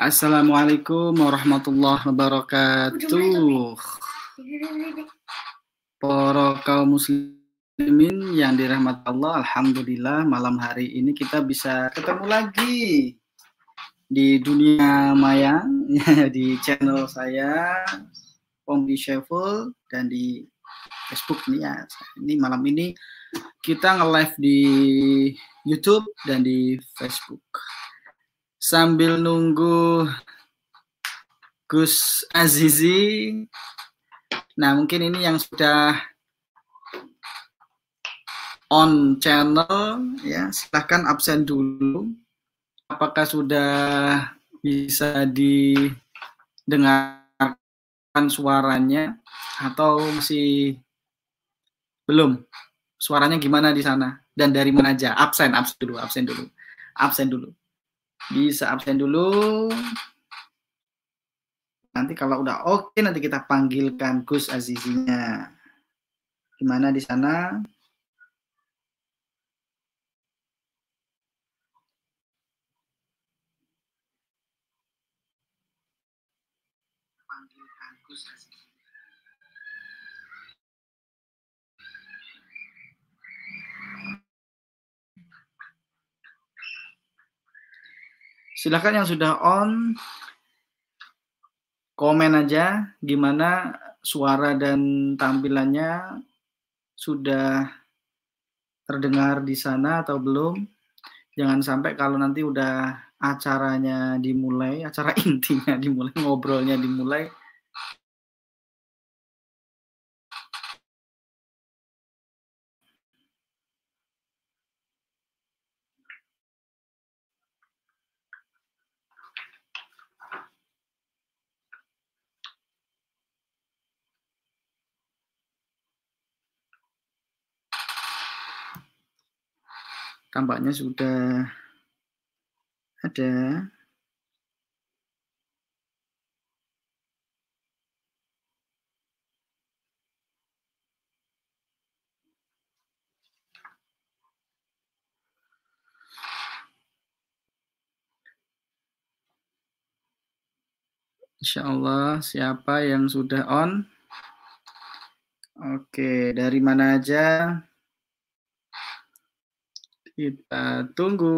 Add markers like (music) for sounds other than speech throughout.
Assalamualaikum warahmatullahi wabarakatuh. Para kaum muslimin yang dirahmati Allah, alhamdulillah malam hari ini kita bisa ketemu lagi di dunia maya (laughs) di channel saya Pombi Sheffield dan di Facebook nih ya. Ini malam ini kita nge-live di YouTube dan di Facebook. Sambil nunggu Gus Azizi. Nah, mungkin ini yang sudah on channel ya, silahkan absen dulu. Apakah sudah bisa didengarkan suaranya atau masih belum? Suaranya gimana di sana? Dan dari mana aja? Absen, absen dulu, absen dulu. Absen dulu. Bisa absen dulu. Nanti kalau udah oke nanti kita panggilkan Gus Azizinya. Gimana di sana? Silahkan yang sudah on, komen aja gimana suara dan tampilannya sudah terdengar di sana atau belum. Jangan sampai kalau nanti udah acaranya dimulai, acara (laughs) intinya dimulai, ngobrolnya dimulai, tampaknya sudah ada Insya Allah siapa yang sudah on? Oke, dari mana aja? Kita tunggu.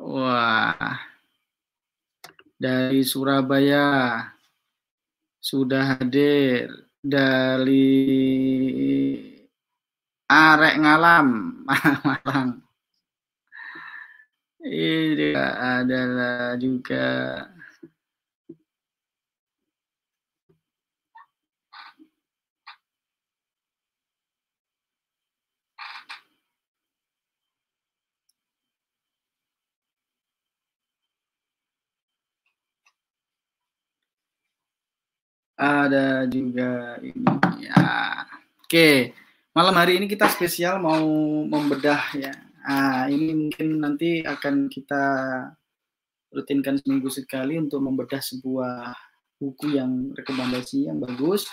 Wah, dari Surabaya. Sudah hadir. Dari Arek Ngalam, (laughs) Malang. Ini adalah juga ada juga ini ya oke malam hari ini kita spesial mau membedah ya. Nah, ini mungkin nanti akan kita rutinkan seminggu sekali untuk membedah sebuah buku yang rekomendasi yang bagus.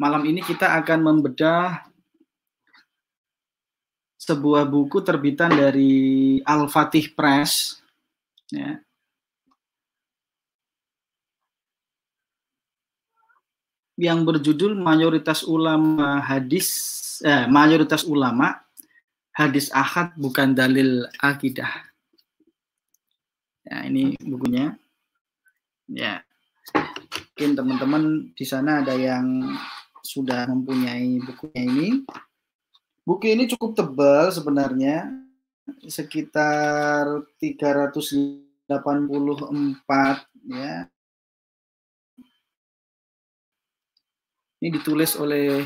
Malam ini kita akan membedah sebuah buku terbitan dari Al Fatih Press ya yang berjudul mayoritas ulama hadis eh, mayoritas ulama hadis ahad bukan dalil akidah. Ya, ini bukunya. Ya. Mungkin teman-teman di sana ada yang sudah mempunyai bukunya ini. Buku ini cukup tebal sebenarnya, sekitar 384 ya. Ini ditulis oleh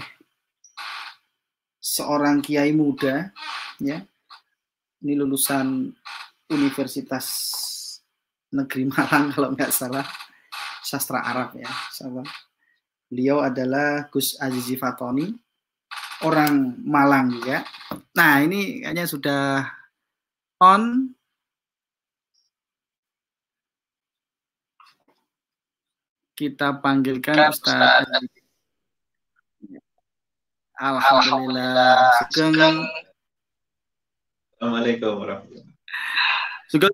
seorang kiai muda ya. Ini lulusan Universitas Negeri Malang (laughs) kalau nggak salah sastra Arab ya. Salah. Beliau adalah Gus Azizi Fatoni, orang Malang juga. Nah ini kayaknya sudah on. Kita panggilkan Ustaz. Alhamdulillah. Sugeng. Assalamualaikum warahmatullahi Sugeng.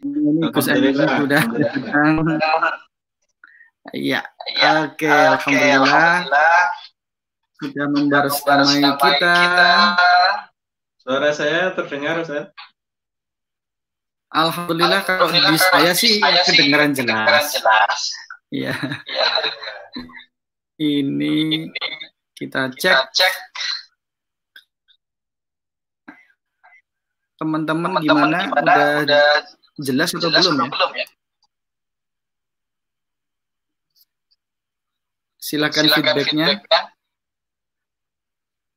Ini Gus sudah datang. Iya. Oke, alhamdulillah sudah membersamai kita. Suara saya terdengar, Ustaz? Alhamdulillah kalau di saya sih kedengaran jelas. Iya. Ini kita cek. Teman-teman gimana? Udah jelas atau belum ya? Silakan feedbacknya.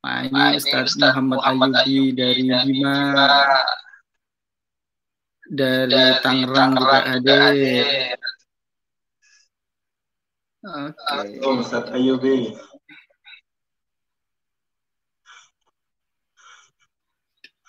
Nah, ini nah, Ustaz Muhammad, Muhammad Ayubi dari Bima, dari, dari Tangerang juga hadir. Oke. Okay. Oh, Ustaz Ayubi.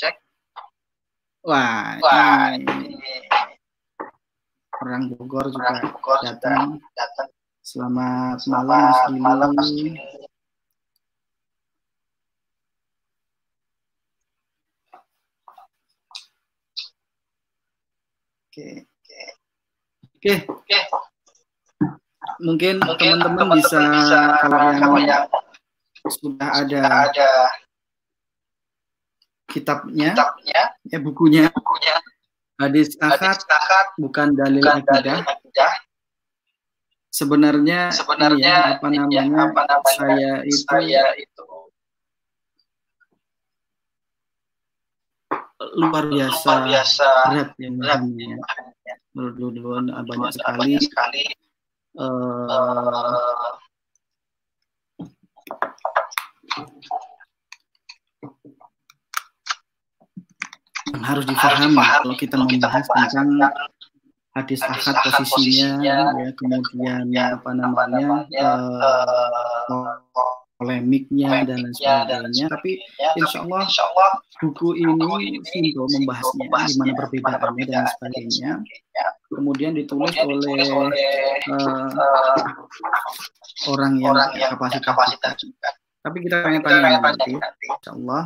Cek. Wah, Wah ini, orang Bogor juga orang Bogor datang. datang. Selamat, Selamat malam, Mas Gili. Oke. Oke. Oke. Mungkin teman-teman bisa, bisa kalau yang, yang sudah ada, ada kitabnya, kitabnya ya bukunya, bukunya. Hadis akad bukan dalil akidah. Sebenarnya, sebenarnya ya, apa namanya, apa namanya saya itu, saya itu luar biasa, luar biasa berat ya ya. Menurut dulu banyak sekali, banyak sekali. Uh, yang harus difahami kalau kita membahas tentang hadis akad posisinya, ya kemudian apa namanya, uh, polemiknya dan lain sebagainya. Tapi insya Allah, insya Allah buku ini simpel membahasnya, gimana perbedaannya dan sebagainya. Kemudian ditulis oleh uh, orang yang kapasitas. Tapi kita pengen tanya nanti, insya Allah,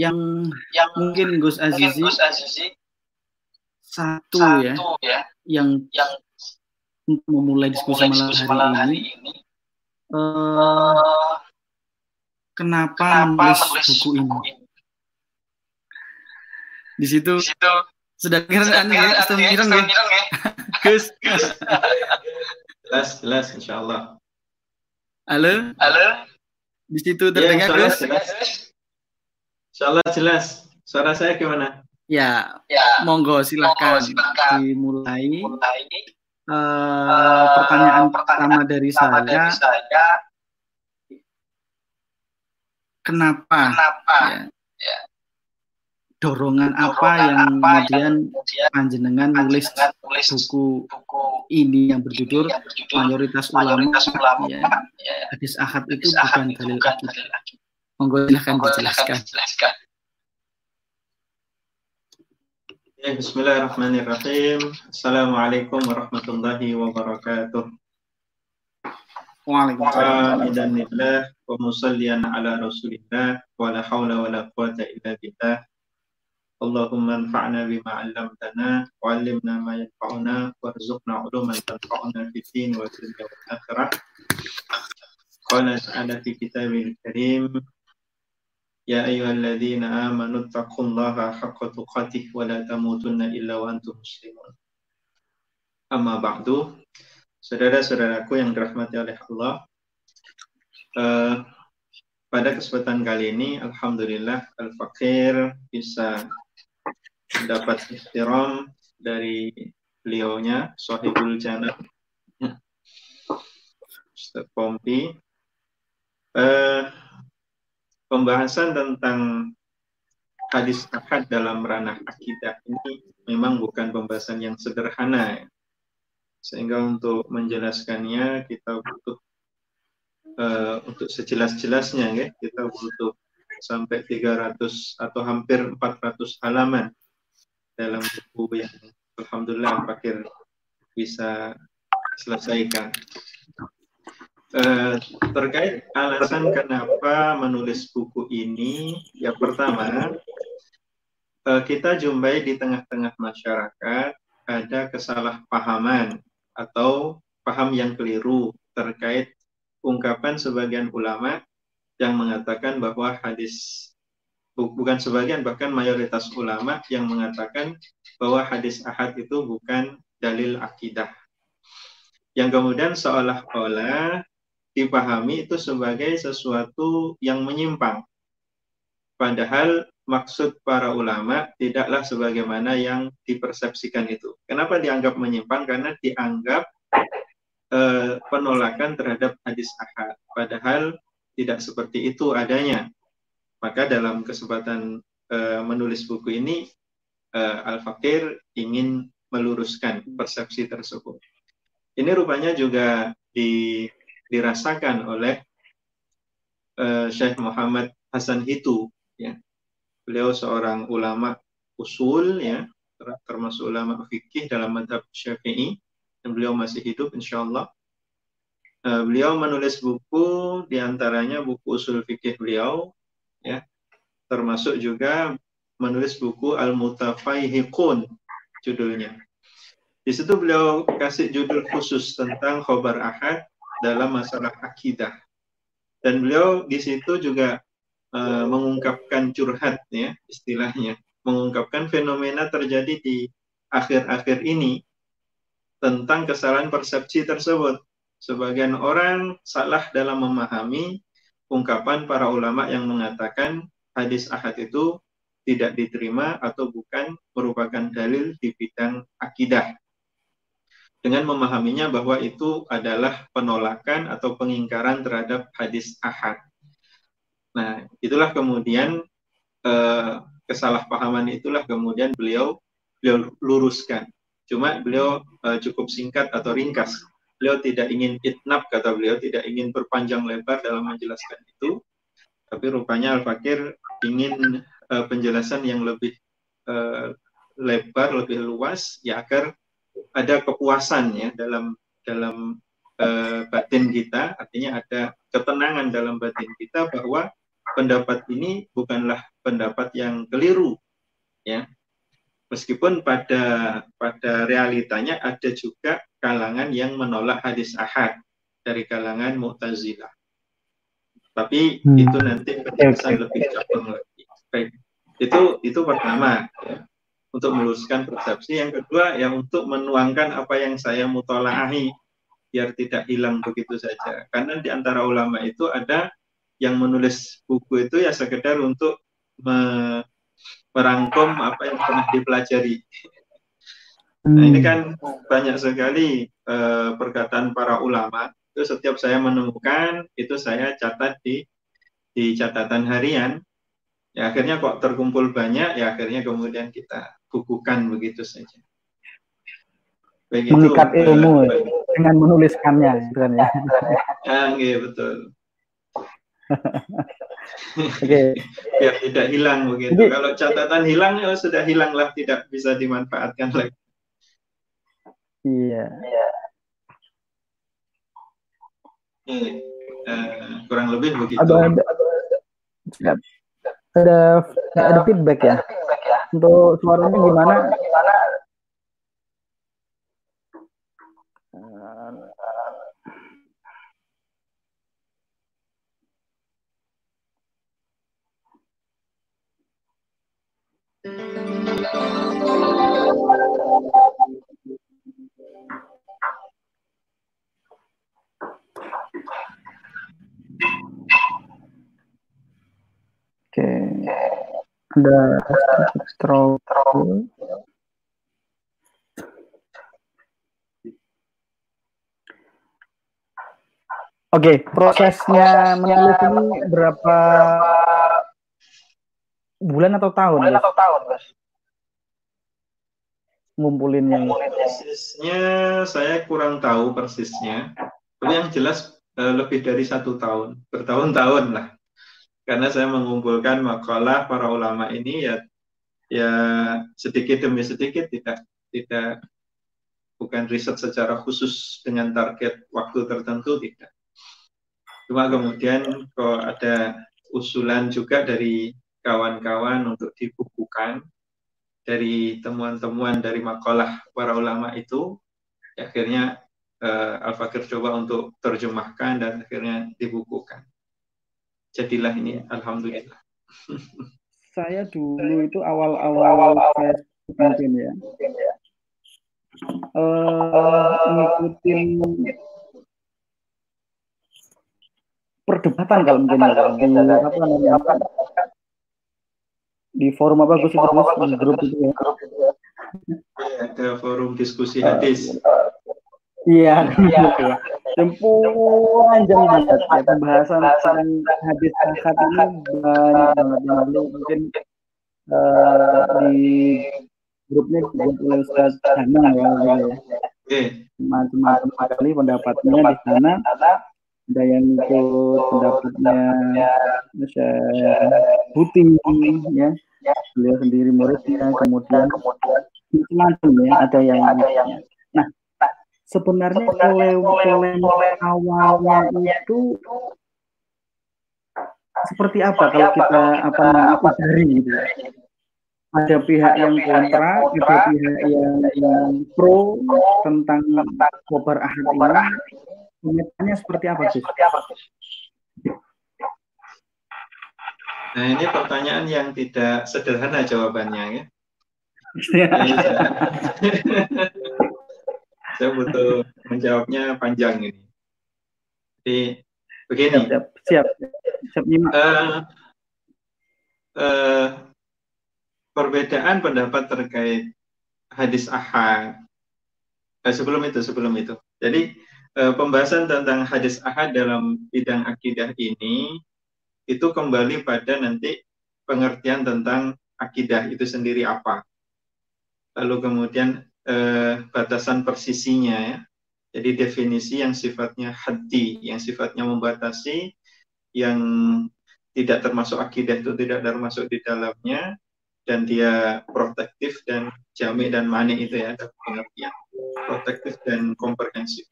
yang, yang mungkin Gus Azizi, satu, ya, ya, yang, yang untuk memulai diskusi malam hari ini uh, kenapa, kenapa menulis, menulis buku, buku ini? ini? Di situ, Di situ sudah kira anu ya, sudah mirang ya. (laughs) Gus. jelas, jelas insyaallah. Halo? Halo? Di situ terdengar ya, Gus? Jelas. Insyaallah jelas. Suara saya gimana? Ya, ya. monggo silakan, monggo, silakan. dimulai. Mulai uh, pertanyaan, pertama dari saya, dari saya. Kenapa, kenapa? Ya, ya, dorongan, dorongan apa yang apa kemudian panjenengan nulis buku, buku ini yang berjudul, yang berjudul mayoritas, mayoritas ulama, ulama ya, ya, hadis ahad itu bukan dalil akidah. Monggo silahkan dijelaskan. Ya, Bismillahirrahmanirrahim. Assalamualaikum warahmatullahi wabarakatuh. Waalaikumsalam. Alhamdulillah wa musallian ala rasulillah wa la hawla wa la quwata illa billah. Allahumma anfa'na bima 'allamtana wa 'allimna ma yanfa'una warzuqna 'uluman tanfa'una fid din wa dunya wal akhirah. Qala ta'ala fi kitabil karim يا أيها الذين آمنوا اتقوا الله حق تقاته ولا تموتن إلا وأنتم مسلمون أما بعد Saudara-saudaraku yang dirahmati oleh Allah, uh, pada kesempatan kali ini, Alhamdulillah, Al-Fakir bisa mendapat ikhtiram dari beliaunya, Sohibul Jannah, Ustaz Pompi. Uh, pembahasan tentang hadis ahad dalam ranah akidah ini memang bukan pembahasan yang sederhana ya. sehingga untuk menjelaskannya kita butuh uh, untuk sejelas-jelasnya ya kita butuh sampai 300 atau hampir 400 halaman dalam buku yang alhamdulillah akhir bisa selesaikan Eh, terkait alasan kenapa menulis buku ini, yang pertama uh, kita jumpai di tengah-tengah masyarakat ada kesalahpahaman atau paham yang keliru terkait ungkapan sebagian ulama yang mengatakan bahwa hadis bukan sebagian bahkan mayoritas ulama yang mengatakan bahwa hadis ahad itu bukan dalil akidah. Yang kemudian seolah-olah dipahami itu sebagai sesuatu yang menyimpang. Padahal maksud para ulama tidaklah sebagaimana yang dipersepsikan itu. Kenapa dianggap menyimpang? Karena dianggap eh, penolakan terhadap hadis ahad. Padahal tidak seperti itu adanya. Maka dalam kesempatan eh, menulis buku ini, eh, Al-Fakir ingin meluruskan persepsi tersebut. Ini rupanya juga di dirasakan oleh uh, Syekh Muhammad Hasan Hitu ya. Beliau seorang ulama usul ya, termasuk ulama fikih dalam madhab Syafi'i dan beliau masih hidup insyaallah. Uh, beliau menulis buku di antaranya buku usul fikih beliau ya termasuk juga menulis buku Al-Mutafaihiqun judulnya. Di situ beliau kasih judul khusus tentang khobar ahad dalam masalah akidah. Dan beliau di situ juga uh, mengungkapkan curhat ya istilahnya, mengungkapkan fenomena terjadi di akhir-akhir ini tentang kesalahan persepsi tersebut. Sebagian orang salah dalam memahami ungkapan para ulama yang mengatakan hadis ahad itu tidak diterima atau bukan merupakan dalil di bidang akidah dengan memahaminya bahwa itu adalah penolakan atau pengingkaran terhadap hadis ahad. Nah, itulah kemudian eh, kesalahpahaman itulah kemudian beliau beliau luruskan. Cuma beliau eh, cukup singkat atau ringkas. Beliau tidak ingin itnab kata beliau tidak ingin berpanjang lebar dalam menjelaskan itu. Tapi rupanya Al-Fakir ingin eh, penjelasan yang lebih eh, lebar, lebih luas ya agar ada kepuasan ya dalam dalam uh, batin kita, artinya ada ketenangan dalam batin kita bahwa pendapat ini bukanlah pendapat yang keliru, ya. Meskipun pada pada realitanya ada juga kalangan yang menolak hadis ahad dari kalangan Mu'tazilah. Tapi hmm. itu nanti penjelasan lebih cabang lagi. Baik. Itu itu pertama. Ya untuk meluruskan persepsi. Yang kedua ya untuk menuangkan apa yang saya mutolaahi biar tidak hilang begitu saja. Karena di antara ulama itu ada yang menulis buku itu ya sekedar untuk me merangkum apa yang pernah dipelajari. Nah ini kan banyak sekali uh, perkataan para ulama itu setiap saya menemukan itu saya catat di di catatan harian ya akhirnya kok terkumpul banyak ya akhirnya kemudian kita bukukan begitu saja. Begitu, Mengikat ilmu uh, dengan menuliskannya, kan ya? (laughs) Ah, iya betul. (laughs) Oke. Okay. Biar tidak hilang begitu. Jadi, Kalau catatan hilang ya sudah hilanglah tidak bisa dimanfaatkan lagi. Iya. Hmm. Uh, kurang lebih begitu. Ada ada ada, ada, ada feedback ya. Untuk suaranya gimana? Oke. Ada straw. Oke, prosesnya menulis ini berapa bulan atau tahun? Bulan atau tahun, Mas? Ngumpulin yang persisnya saya kurang tahu persisnya. Tapi yang jelas uh, lebih dari satu tahun, bertahun-tahun lah karena saya mengumpulkan makalah para ulama ini ya ya sedikit demi sedikit tidak tidak bukan riset secara khusus dengan target waktu tertentu tidak. Cuma kemudian kok ada usulan juga dari kawan-kawan untuk dibukukan dari temuan-temuan dari makalah para ulama itu akhirnya uh, Al-Fakir coba untuk terjemahkan dan akhirnya dibukukan jadilah ini alhamdulillah. Saya dulu itu awal-awal saya mungkin ya. Uh, ngikutin perdebatan kalau mungkin ya di apa namanya? Di forum apa Gus itu di grup itu ya? Ada forum diskusi hadis iya iya panjang banget ya pembahasan tentang hadis akad ini. banyak banget yang dulu mungkin uh, di grupnya dibuat oleh Ustaz Hanang ya, ya. macam-macam sekali pendapatnya di sana. ada yang ikut pendapatnya Syekh Buti ya. beliau sendiri muridnya kemudian macam-macam ya ada yang nah sebenarnya polemik awalnya itu seperti apa kalau kita apa apa dari gitu? ada pihak yang kontra ada pihak yang, yang pro tentang kobar ahad ini. kenyataannya seperti apa sih Nah ini pertanyaan yang tidak sederhana jawabannya ya. (laughs) (laughs) saya butuh menjawabnya panjang ini. Jadi begini. Siap, siap, siap, siap uh, uh, perbedaan pendapat terkait hadis ahad. Uh, sebelum itu, sebelum itu. Jadi uh, pembahasan tentang hadis ahad dalam bidang akidah ini itu kembali pada nanti pengertian tentang akidah itu sendiri apa. Lalu kemudian eh, batasan persisinya ya. Jadi definisi yang sifatnya hati, yang sifatnya membatasi, yang tidak termasuk akidah itu tidak termasuk di dalamnya, dan dia protektif dan jamik dan manik itu ya ada pengertian protektif dan komprehensif.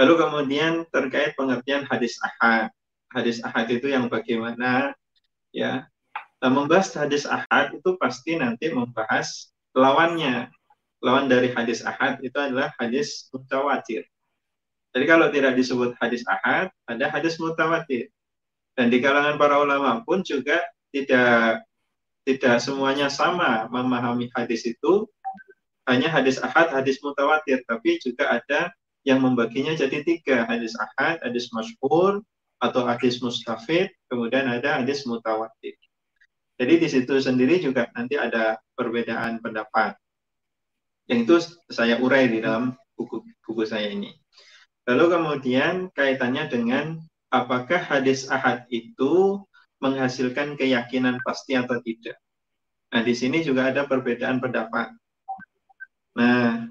Lalu kemudian terkait pengertian hadis ahad. Hadis ahad itu yang bagaimana ya. Nah, membahas hadis ahad itu pasti nanti membahas lawannya lawan dari hadis ahad itu adalah hadis mutawatir. Jadi kalau tidak disebut hadis ahad, ada hadis mutawatir. Dan di kalangan para ulama pun juga tidak tidak semuanya sama memahami hadis itu hanya hadis ahad, hadis mutawatir, tapi juga ada yang membaginya jadi tiga hadis ahad, hadis masyhur atau hadis mustafid, kemudian ada hadis mutawatir. Jadi di situ sendiri juga nanti ada perbedaan pendapat. Yang itu saya urai di dalam buku buku saya ini. Lalu kemudian kaitannya dengan apakah hadis ahad itu menghasilkan keyakinan pasti atau tidak. Nah, di sini juga ada perbedaan pendapat. Nah,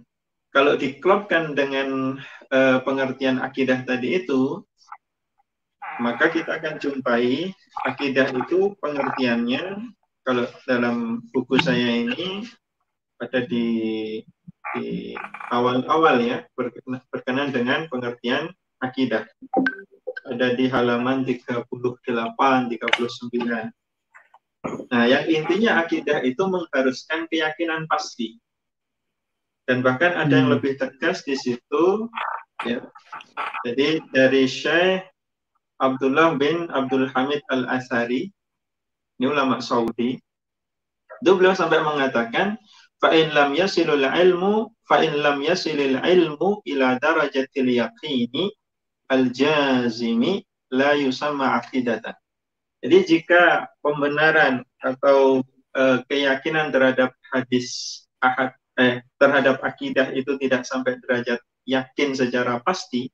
kalau diklopkan dengan uh, pengertian akidah tadi itu, maka kita akan jumpai akidah itu pengertiannya kalau dalam buku saya ini ada di di awal-awal ya berkenan dengan pengertian akidah. Ada di halaman 38 39. Nah, yang intinya akidah itu mengharuskan keyakinan pasti. Dan bahkan ada yang hmm. lebih tegas di situ ya. Jadi dari Syekh Abdullah bin Abdul Hamid Al-Asari ini ulama Saudi. Itu beliau sampai mengatakan fa in lam yasilul ilmu fa in lam yasilil ilmu ila darajatil yaqini al jazimi la yusamma aqidatan. Jadi jika pembenaran atau uh, keyakinan terhadap hadis ahad eh, terhadap akidah itu tidak sampai derajat yakin secara pasti,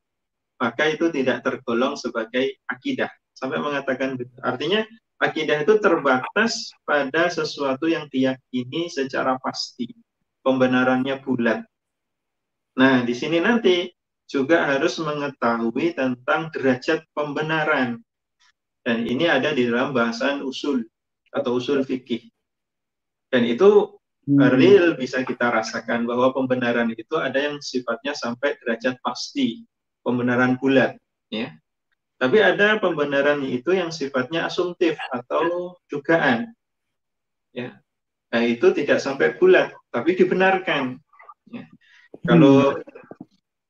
maka itu tidak tergolong sebagai akidah. Sampai mengatakan artinya akidah itu terbatas pada sesuatu yang diyakini secara pasti. Pembenarannya bulat. Nah, di sini nanti juga harus mengetahui tentang derajat pembenaran. Dan ini ada di dalam bahasan usul atau usul fikih. Dan itu hmm. real bisa kita rasakan bahwa pembenaran itu ada yang sifatnya sampai derajat pasti, pembenaran bulat, ya. Tapi ada pembenaran itu yang sifatnya asumtif atau dugaan. Ya. Nah, itu tidak sampai bulat, tapi dibenarkan. Ya. Kalau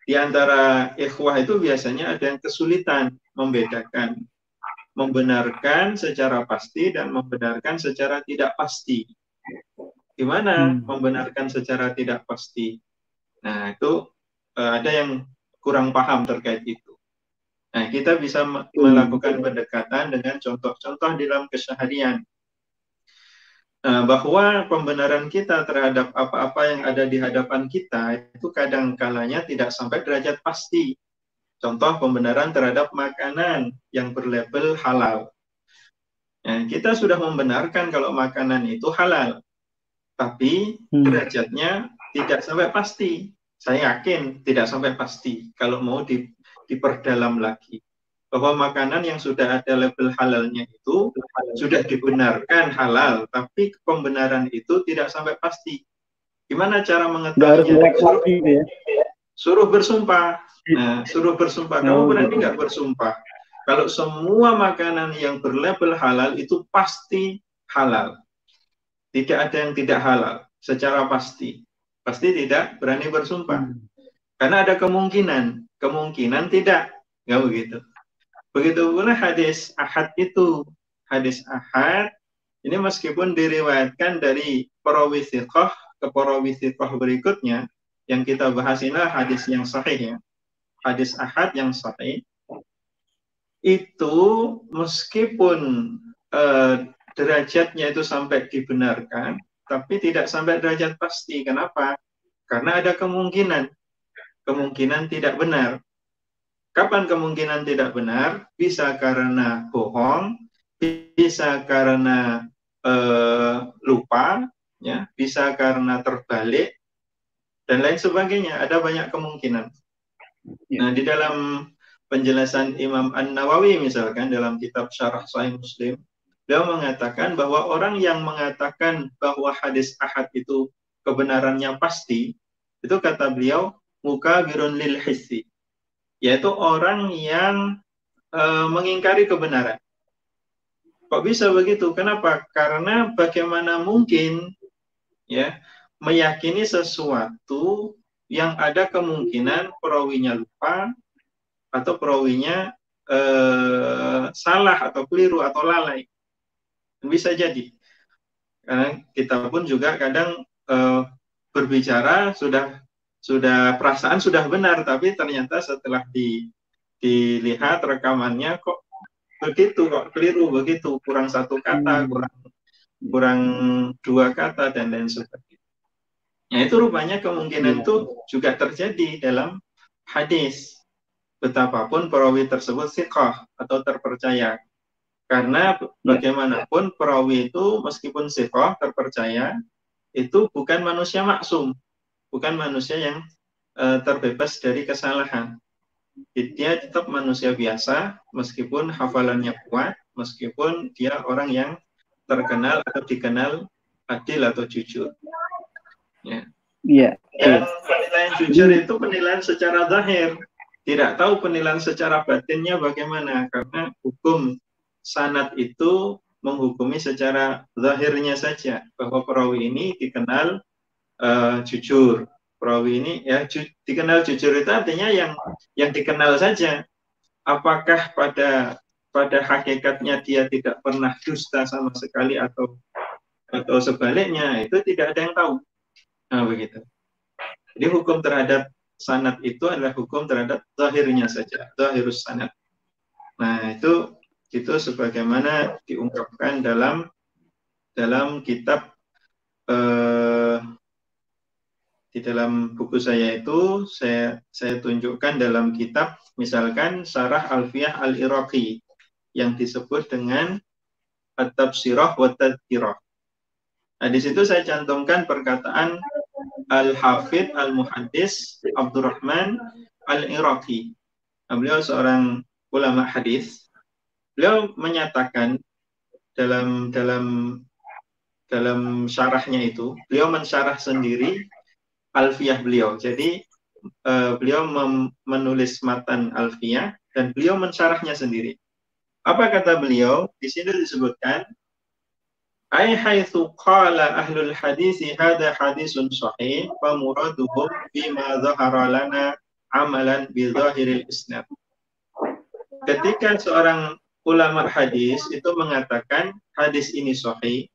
di antara ikhwah itu biasanya ada yang kesulitan membedakan membenarkan secara pasti dan membenarkan secara tidak pasti. Gimana hmm. membenarkan secara tidak pasti? Nah, itu uh, ada yang kurang paham terkait itu. Nah, kita bisa melakukan pendekatan dengan contoh-contoh dalam keseharian. Nah, bahwa pembenaran kita terhadap apa-apa yang ada di hadapan kita itu kadang kalanya tidak sampai derajat pasti. Contoh pembenaran terhadap makanan yang berlabel halal. Nah, kita sudah membenarkan kalau makanan itu halal, tapi hmm. derajatnya tidak sampai pasti. Saya yakin tidak sampai pasti. Kalau mau di, diperdalam lagi bahwa makanan yang sudah ada label halalnya itu sudah dibenarkan halal, tapi pembenaran itu tidak sampai pasti. Gimana cara mengetahuinya? Suruh, ya. suruh bersumpah. Nah, suruh bersumpah. Kamu oh, berani nggak bersumpah? Kalau semua makanan yang berlabel halal itu pasti halal. Tidak ada yang tidak halal secara pasti. Pasti tidak berani bersumpah. Hmm. Karena ada kemungkinan kemungkinan tidak. Nggak begitu. Begitu pula hadis ahad itu. Hadis ahad ini meskipun diriwayatkan dari perawi siqah ke perawi siqah berikutnya yang kita bahas ini hadis yang sahih ya. Hadis ahad yang sahih itu meskipun eh, derajatnya itu sampai dibenarkan tapi tidak sampai derajat pasti. Kenapa? Karena ada kemungkinan kemungkinan tidak benar. Kapan kemungkinan tidak benar? Bisa karena bohong, bisa karena uh, lupa, ya, bisa karena terbalik, dan lain sebagainya. Ada banyak kemungkinan. Ya. Nah, di dalam penjelasan Imam An Nawawi misalkan dalam kitab Syarah Sahih Muslim, beliau mengatakan bahwa orang yang mengatakan bahwa hadis ahad itu kebenarannya pasti, itu kata beliau muka birun lil hissi yaitu orang yang e, mengingkari kebenaran. Kok bisa begitu? Kenapa? Karena bagaimana mungkin ya meyakini sesuatu yang ada kemungkinan perawinya lupa atau perawinya e, salah atau keliru atau lalai. Bisa jadi. Karena kita pun juga kadang e, berbicara sudah sudah perasaan sudah benar tapi ternyata setelah di, dilihat rekamannya kok begitu kok keliru begitu kurang satu kata hmm. kurang kurang dua kata dan lain sebagainya. Nah itu rupanya kemungkinan itu hmm. juga terjadi dalam hadis betapapun perawi tersebut sikoh atau terpercaya karena bagaimanapun perawi itu meskipun sikoh terpercaya itu bukan manusia maksum bukan manusia yang uh, terbebas dari kesalahan. dia tetap manusia biasa meskipun hafalannya kuat, meskipun dia orang yang terkenal atau dikenal adil atau jujur. Ya. Iya. Penilaian jujur itu penilaian secara zahir. Tidak tahu penilaian secara batinnya bagaimana karena hukum sanat itu menghukumi secara zahirnya saja bahwa perawi ini dikenal uh, jujur. Perawi ini ya ju dikenal jujur itu artinya yang yang dikenal saja. Apakah pada pada hakikatnya dia tidak pernah dusta sama sekali atau atau sebaliknya itu tidak ada yang tahu. Nah, begitu. Jadi hukum terhadap sanat itu adalah hukum terhadap zahirnya saja, zahirus sanat. Nah, itu itu sebagaimana diungkapkan dalam dalam kitab eh, di dalam buku saya itu saya saya tunjukkan dalam kitab misalkan Sarah Alfiyah Al-Iraqi yang disebut dengan At-Tafsirah wa Tadkirah. Nah, di situ saya cantumkan perkataan Al-Hafidh Al-Muhaddis Abdurrahman Al-Iraqi. Nah, beliau seorang ulama hadis. Beliau menyatakan dalam dalam dalam syarahnya itu, beliau mensyarah sendiri alfiah beliau. Jadi uh, beliau menulis matan alfiah dan beliau mensyarahnya sendiri. Apa kata beliau? Di sini disebutkan Ai haitsu qala ahlul hadis hada hadisun sahih fa muraduhum bima dhahara lana amalan bi dhahiril isnad. Ketika seorang ulama hadis itu mengatakan hadis ini sahih,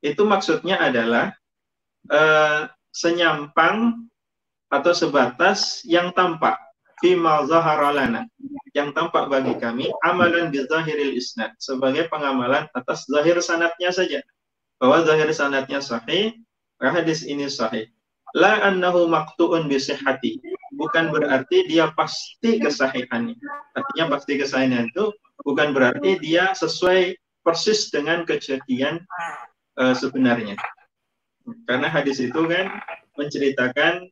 itu maksudnya adalah uh, senyampang atau sebatas yang tampak. Fima zaharalana yang tampak bagi kami amalan bi zahiril isnad. Sebagai pengamalan atas zahir sanatnya saja. Bahwa zahir sanatnya sahih hadis ini sahih. La annahu maqtu'un bi sihhati. Bukan berarti dia pasti kesahihannya. Artinya pasti kesahihan itu bukan berarti dia sesuai persis dengan kejadian uh, sebenarnya karena hadis itu kan menceritakan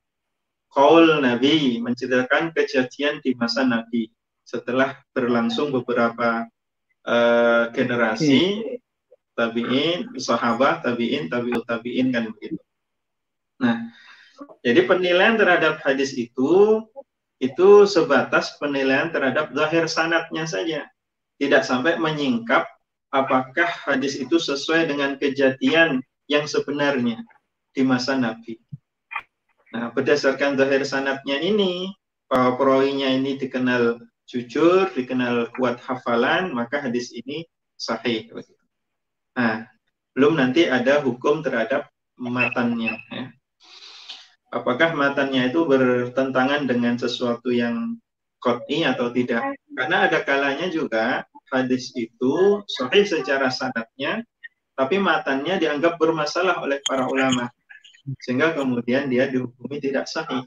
kaul Nabi menceritakan kejadian di masa Nabi setelah berlangsung beberapa uh, generasi tabiin, sahabat, tabiin, tabiut tabiin kan begitu. Nah, jadi penilaian terhadap hadis itu itu sebatas penilaian terhadap zahir sanatnya saja. Tidak sampai menyingkap apakah hadis itu sesuai dengan kejadian yang sebenarnya di masa Nabi. Nah, berdasarkan zahir sanatnya ini, bahwa perawinya ini dikenal jujur, dikenal kuat hafalan, maka hadis ini sahih. Nah, belum nanti ada hukum terhadap matannya. Ya. Apakah matannya itu bertentangan dengan sesuatu yang kot'i atau tidak? Karena ada kalanya juga hadis itu sahih secara sanatnya, tapi matannya dianggap bermasalah oleh para ulama sehingga kemudian dia dihukumi tidak sahih.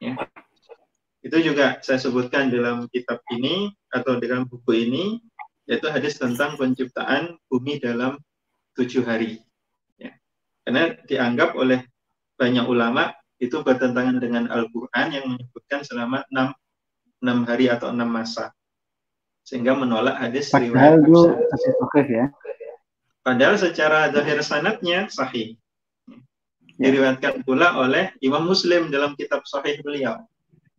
Ya. Itu juga saya sebutkan dalam kitab ini atau dalam buku ini, yaitu hadis tentang penciptaan bumi dalam tujuh hari. Ya. Karena dianggap oleh banyak ulama itu bertentangan dengan Al-Quran yang menyebutkan selama enam, enam hari atau enam masa. Sehingga menolak hadis Padahal riwayat ya. Padahal secara zahir sanatnya sahih. Ya. diriwayatkan pula oleh Imam Muslim dalam kitab Sahih beliau.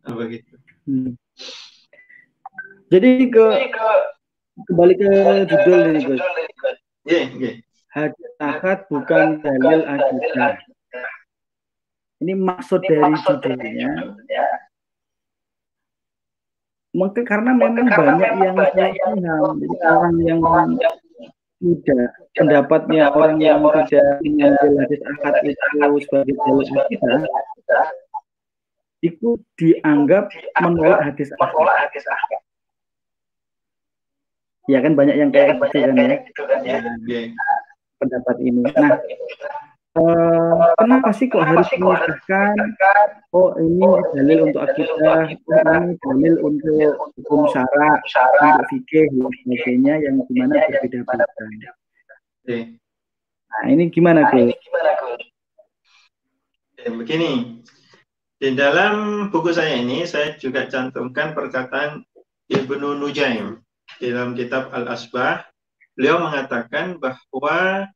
Begitu. Hmm. Jadi ke kembali ke judul ini Gus. Iya, iya. Hadis akad bukan dalil akidah. Ini maksud dari judulnya. Mungkin karena memang banyak yang saya paham, orang yang tidak pendapatnya orang yang tidak mengambil hadis akad itu sebagai dalil akidah itu dianggap menolak hadis akad. Ya kan banyak yang kayak gitu kan ya. Gitu kan ya. Pendapat ini. Nah, Uh, kenapa sih kok harus menyebutkan oh ini dalil untuk akidah, oh ini dalil untuk hukum syara, untuk fikih dan sebagainya yang di mana berbeda-beda. Nah ini gimana Gus? Ya, begini, Di dalam buku saya ini saya juga cantumkan perkataan Ibnu Nujaim dalam kitab Al-Asbah. Beliau mengatakan bahwa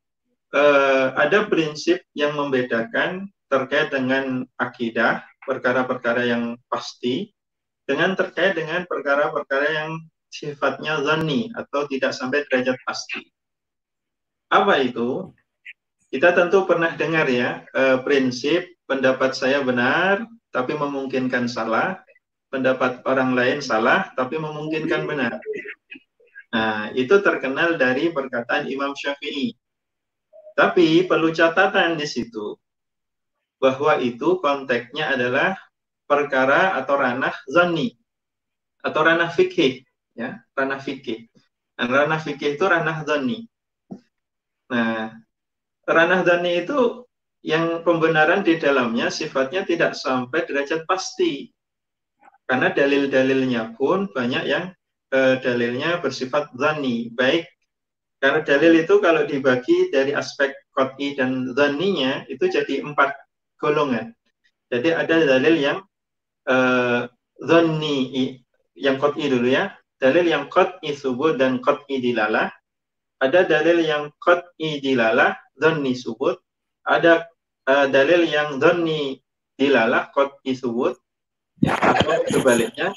uh, ada prinsip yang membedakan terkait dengan akidah, perkara-perkara yang pasti, dengan terkait dengan perkara-perkara yang sifatnya zani atau tidak sampai derajat pasti. Apa itu? Kita tentu pernah dengar ya, eh, prinsip pendapat saya benar, tapi memungkinkan salah, pendapat orang lain salah, tapi memungkinkan benar. Nah, itu terkenal dari perkataan Imam Syafi'i. Tapi perlu catatan di situ bahwa itu konteksnya adalah perkara atau ranah zani atau ranah fikih ya ranah fikih dan ranah fikih itu ranah zani nah ranah zani itu yang pembenaran di dalamnya sifatnya tidak sampai derajat pasti karena dalil-dalilnya pun banyak yang eh, dalilnya bersifat zani baik karena dalil itu kalau dibagi dari aspek koti dan zaninya itu jadi empat golongan. Jadi ada dalil yang uh, yang qat'i dulu ya. Dalil yang qat'i subut dan qat'i dilalah. Ada dalil yang qat'i dilalah, dhanni subut. Ada uh, dalil yang dhanni dilalah, qat'i subut. Ya, atau sebaliknya,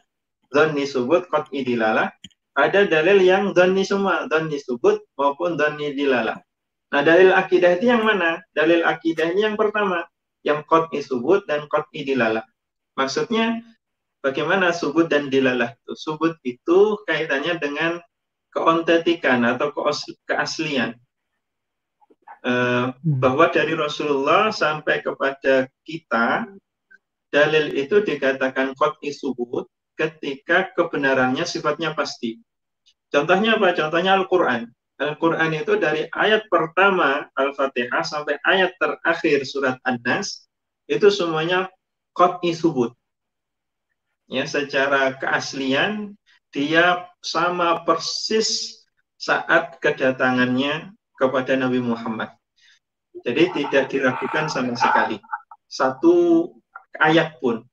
dhanni subut, qat'i dilalah. Ada dalil yang dhanni semua, dhanni subut maupun dhanni dilalah. Nah, dalil akidah itu yang mana? Dalil akidahnya yang pertama yang qat'i subut dan qat'i dilalah. Maksudnya bagaimana subut dan dilalah itu? Subut itu kaitannya dengan keontentikan atau keaslian. Uh, bahwa dari Rasulullah sampai kepada kita dalil itu dikatakan qat'i subut ketika kebenarannya sifatnya pasti. Contohnya apa? Contohnya Al-Qur'an. Al-Quran itu dari ayat pertama Al-Fatihah sampai ayat terakhir surat An-Nas itu semuanya qat'i subut. Ya, secara keaslian dia sama persis saat kedatangannya kepada Nabi Muhammad. Jadi tidak diragukan sama sekali. Satu ayat pun,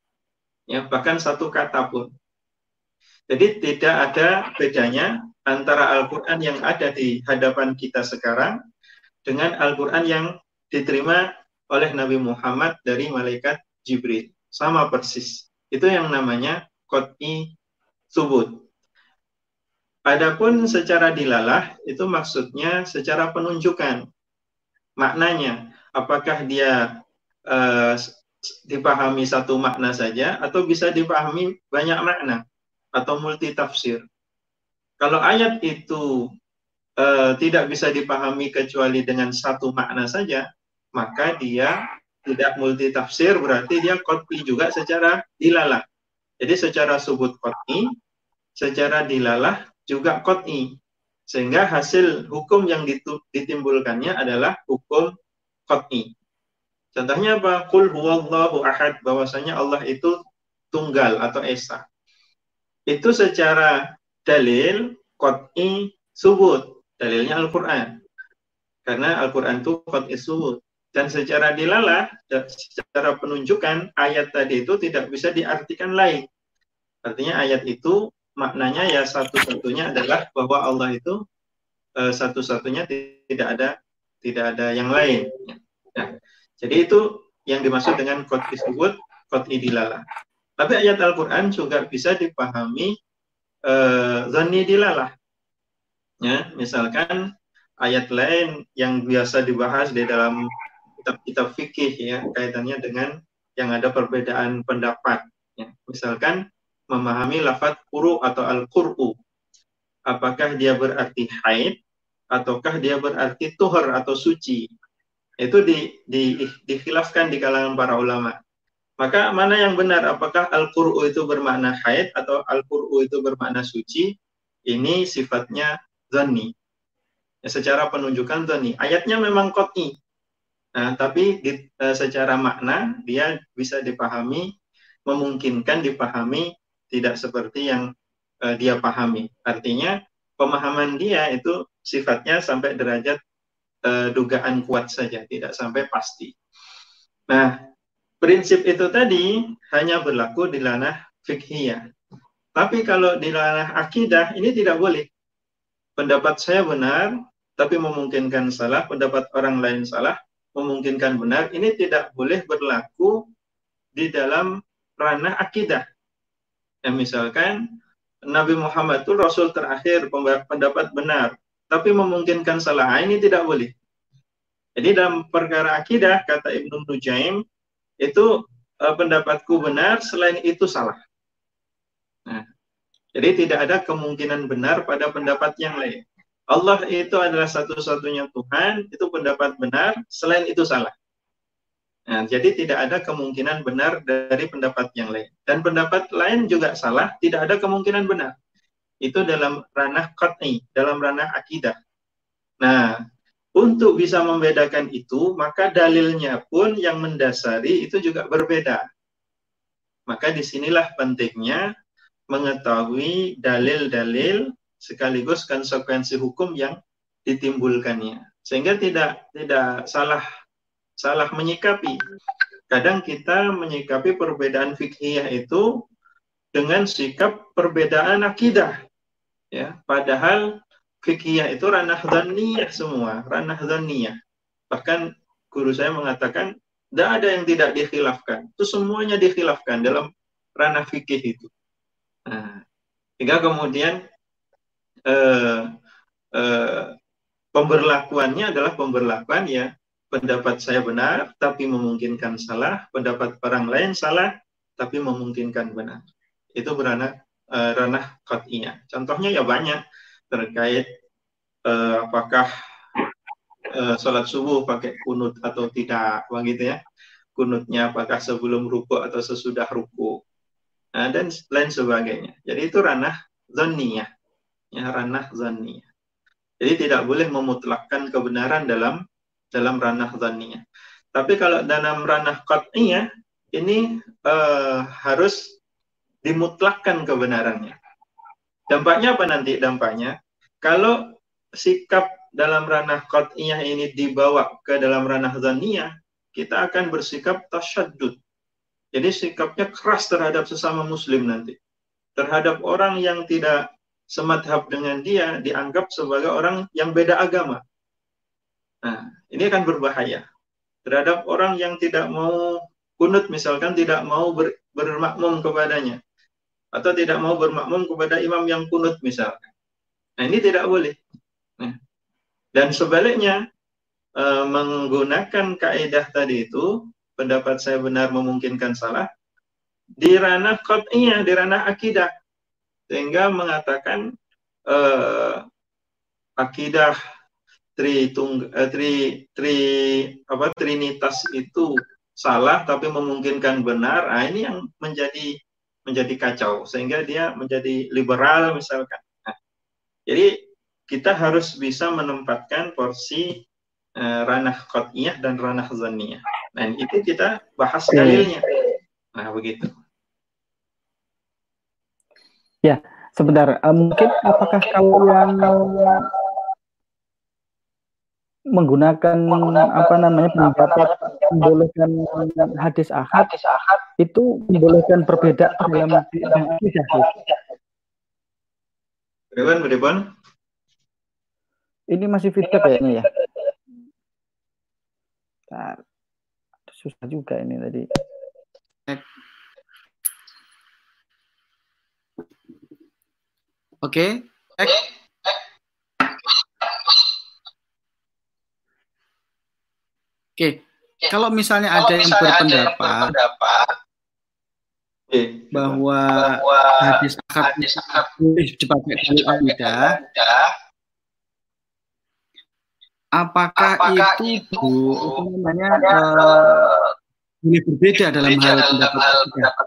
ya bahkan satu kata pun. Jadi tidak ada bedanya antara Al-Quran yang ada di hadapan kita sekarang dengan Al-Quran yang diterima oleh Nabi Muhammad dari malaikat Jibril. Sama persis. Itu yang namanya kot'i subut. Adapun secara dilalah itu maksudnya secara penunjukan maknanya apakah dia uh, dipahami satu makna saja atau bisa dipahami banyak makna atau multi tafsir. Kalau ayat itu uh, tidak bisa dipahami kecuali dengan satu makna saja, maka dia tidak multi tafsir berarti dia kotpi juga secara dilalah. Jadi secara subut kotpi, secara dilalah juga kotpi. Sehingga hasil hukum yang ditimbulkannya adalah hukum kotpi. Contohnya apa? Kul huwallahu ahad. Bahwasanya Allah itu tunggal atau esa. Itu secara dalil qat'i subut. Dalilnya Al-Quran. Karena Al-Quran itu qat'i subut. Dan secara dilalah, secara penunjukan, ayat tadi itu tidak bisa diartikan lain. Artinya ayat itu maknanya ya satu-satunya adalah bahwa Allah itu uh, satu-satunya tidak ada tidak ada yang lain. Nah, jadi itu yang dimaksud dengan qat'i subut, qat'i dilalah. Tapi ayat Al-Quran juga bisa dipahami uh, zani dilalah. Ya, misalkan ayat lain yang biasa dibahas di dalam kitab-kitab fikih ya kaitannya dengan yang ada perbedaan pendapat. Ya. Misalkan memahami lafaz kuru atau al-qur'u. Apakah dia berarti haid ataukah dia berarti tuhar atau suci? Itu di, di, dikhilafkan di kalangan para ulama. Maka mana yang benar? Apakah Al-Qur'u itu bermakna haid atau Al-Qur'u itu bermakna suci? Ini sifatnya zani. Ya, secara penunjukan zani. Ayatnya memang kot'i. Nah, tapi di, e, secara makna dia bisa dipahami, memungkinkan dipahami tidak seperti yang e, dia pahami. Artinya pemahaman dia itu sifatnya sampai derajat e, dugaan kuat saja, tidak sampai pasti. Nah, prinsip itu tadi hanya berlaku di ranah fikhiyah. Tapi kalau di ranah akidah ini tidak boleh. Pendapat saya benar, tapi memungkinkan salah. Pendapat orang lain salah, memungkinkan benar. Ini tidak boleh berlaku di dalam ranah akidah. Ya, misalkan Nabi Muhammad itu Rasul terakhir pendapat benar, tapi memungkinkan salah. Nah, ini tidak boleh. Jadi dalam perkara akidah kata Ibnu Nujaim itu eh, pendapatku benar, selain itu salah. Nah, jadi tidak ada kemungkinan benar pada pendapat yang lain. Allah itu adalah satu-satunya Tuhan, itu pendapat benar, selain itu salah. Nah, jadi tidak ada kemungkinan benar dari pendapat yang lain. Dan pendapat lain juga salah, tidak ada kemungkinan benar. Itu dalam ranah qat'i, dalam ranah akidah. Nah, untuk bisa membedakan itu, maka dalilnya pun yang mendasari itu juga berbeda. Maka di sinilah pentingnya mengetahui dalil-dalil sekaligus konsekuensi hukum yang ditimbulkannya. Sehingga tidak tidak salah salah menyikapi. Kadang kita menyikapi perbedaan fikih itu dengan sikap perbedaan akidah. Ya, padahal fikih itu ranah dhaniyah semua, ranah dhaniyah. Bahkan guru saya mengatakan tidak ada yang tidak dikhilafkan. Itu semuanya dikhilafkan dalam ranah fikih itu. Nah, hingga kemudian eh, eh, pemberlakuannya adalah pemberlakuan ya pendapat saya benar tapi memungkinkan salah, pendapat orang lain salah tapi memungkinkan benar. Itu beranah uh, ranah qat'iyah. Contohnya ya banyak terkait uh, apakah uh, sholat subuh pakai kunut atau tidak, begitu ya. Kunutnya apakah sebelum ruku atau sesudah ruku. Nah, dan lain sebagainya. Jadi itu ranah zaniyah. Ya, ranah zaniyah. Jadi tidak boleh memutlakkan kebenaran dalam dalam ranah zaniyah. Tapi kalau dalam ranah qat'iyah ini uh, harus dimutlakkan kebenarannya. Dampaknya apa nanti dampaknya? Kalau sikap dalam ranah qat'iyah ini dibawa ke dalam ranah zaniyah, kita akan bersikap tasyadud. Jadi sikapnya keras terhadap sesama muslim nanti. Terhadap orang yang tidak semadhab dengan dia dianggap sebagai orang yang beda agama. Nah, ini akan berbahaya terhadap orang yang tidak mau kunut misalkan tidak mau ber, bermakmum kepadanya atau tidak mau bermakmum kepada imam yang kunut misalkan. Nah, ini tidak boleh. Nah, dan sebaliknya e, menggunakan kaidah tadi itu pendapat saya benar memungkinkan salah di ranah qat'iyah, di ranah akidah sehingga mengatakan e, akidah tri tung eh, tri tri apa trinitas itu salah tapi memungkinkan benar. Nah, ini yang menjadi menjadi kacau sehingga dia menjadi liberal misalkan. Nah, jadi kita harus bisa menempatkan porsi eh, ranah qat'iyah dan ranah zaniyah dan itu kita bahas dalilnya. Nah begitu. Ya sebentar. Uh, mungkin apakah kalau yang menggunakan, apa namanya pendapat membolehkan hadis ahad, hadis ahad itu membolehkan perbedaan dalam akidah. Beriban, beriban. Ini masih feedback kayaknya ya. Nah, susah juga ini tadi. Oke. Okay. Oke, kalau misalnya kalau ada yang berpendapat, bahwa, bahwa hadis akad dipakai dalil akidah, apakah, apakah itu, itu bu, namanya uh, boleh berbeda dalam hal pendapat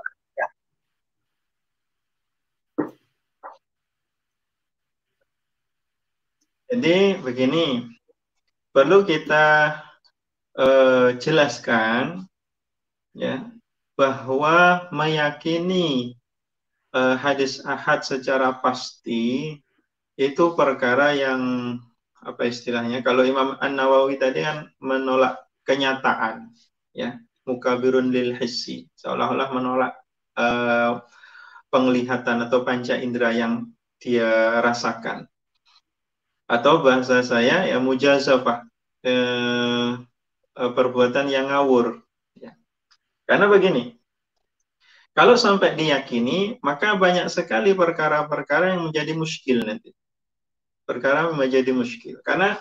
Jadi begini, perlu kita eh, jelaskan ya bahwa meyakini eh, hadis ahad secara pasti itu perkara yang apa istilahnya kalau Imam An Nawawi tadi kan menolak kenyataan ya mukabirun lil hissi, seolah-olah menolak uh, penglihatan atau panca indera yang dia rasakan. Atau bahasa saya ya mujazafah, eh, eh, perbuatan yang ngawur. Ya. Karena begini, kalau sampai diyakini, maka banyak sekali perkara-perkara yang menjadi muskil nanti. Perkara menjadi muskil. Karena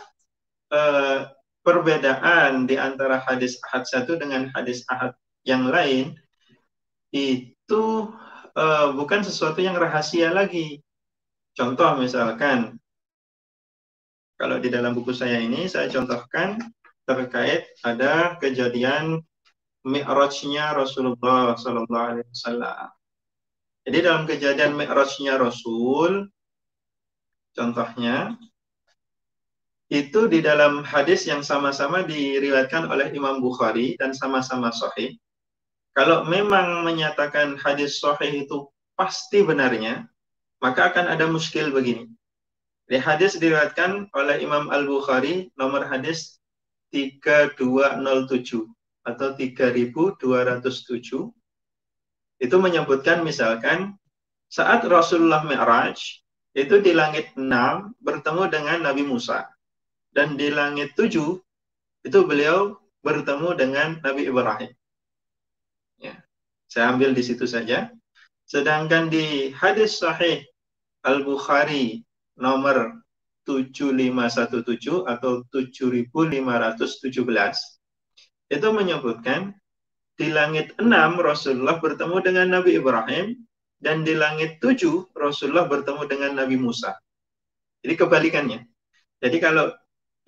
eh, perbedaan di antara hadis ahad satu dengan hadis ahad yang lain itu eh, bukan sesuatu yang rahasia lagi. Contoh misalkan kalau di dalam buku saya ini saya contohkan terkait ada kejadian Mi'rajnya Rasulullah Sallallahu Alaihi Wasallam. Jadi dalam kejadian Mi'rajnya Rasul, contohnya itu di dalam hadis yang sama-sama diriwayatkan oleh Imam Bukhari dan sama-sama sahih. Kalau memang menyatakan hadis sahih itu pasti benarnya, maka akan ada muskil begini. Di hadis diriwayatkan oleh Imam Al-Bukhari nomor hadis 3207 atau 3207 itu menyebutkan misalkan saat Rasulullah Mi'raj itu di langit 6 bertemu dengan Nabi Musa dan di langit 7 itu beliau bertemu dengan Nabi Ibrahim. Ya. Saya ambil di situ saja. Sedangkan di hadis sahih Al-Bukhari nomor 7517 atau 7517 itu menyebutkan di langit 6 Rasulullah bertemu dengan Nabi Ibrahim dan di langit 7 Rasulullah bertemu dengan Nabi Musa. Jadi kebalikannya. Jadi kalau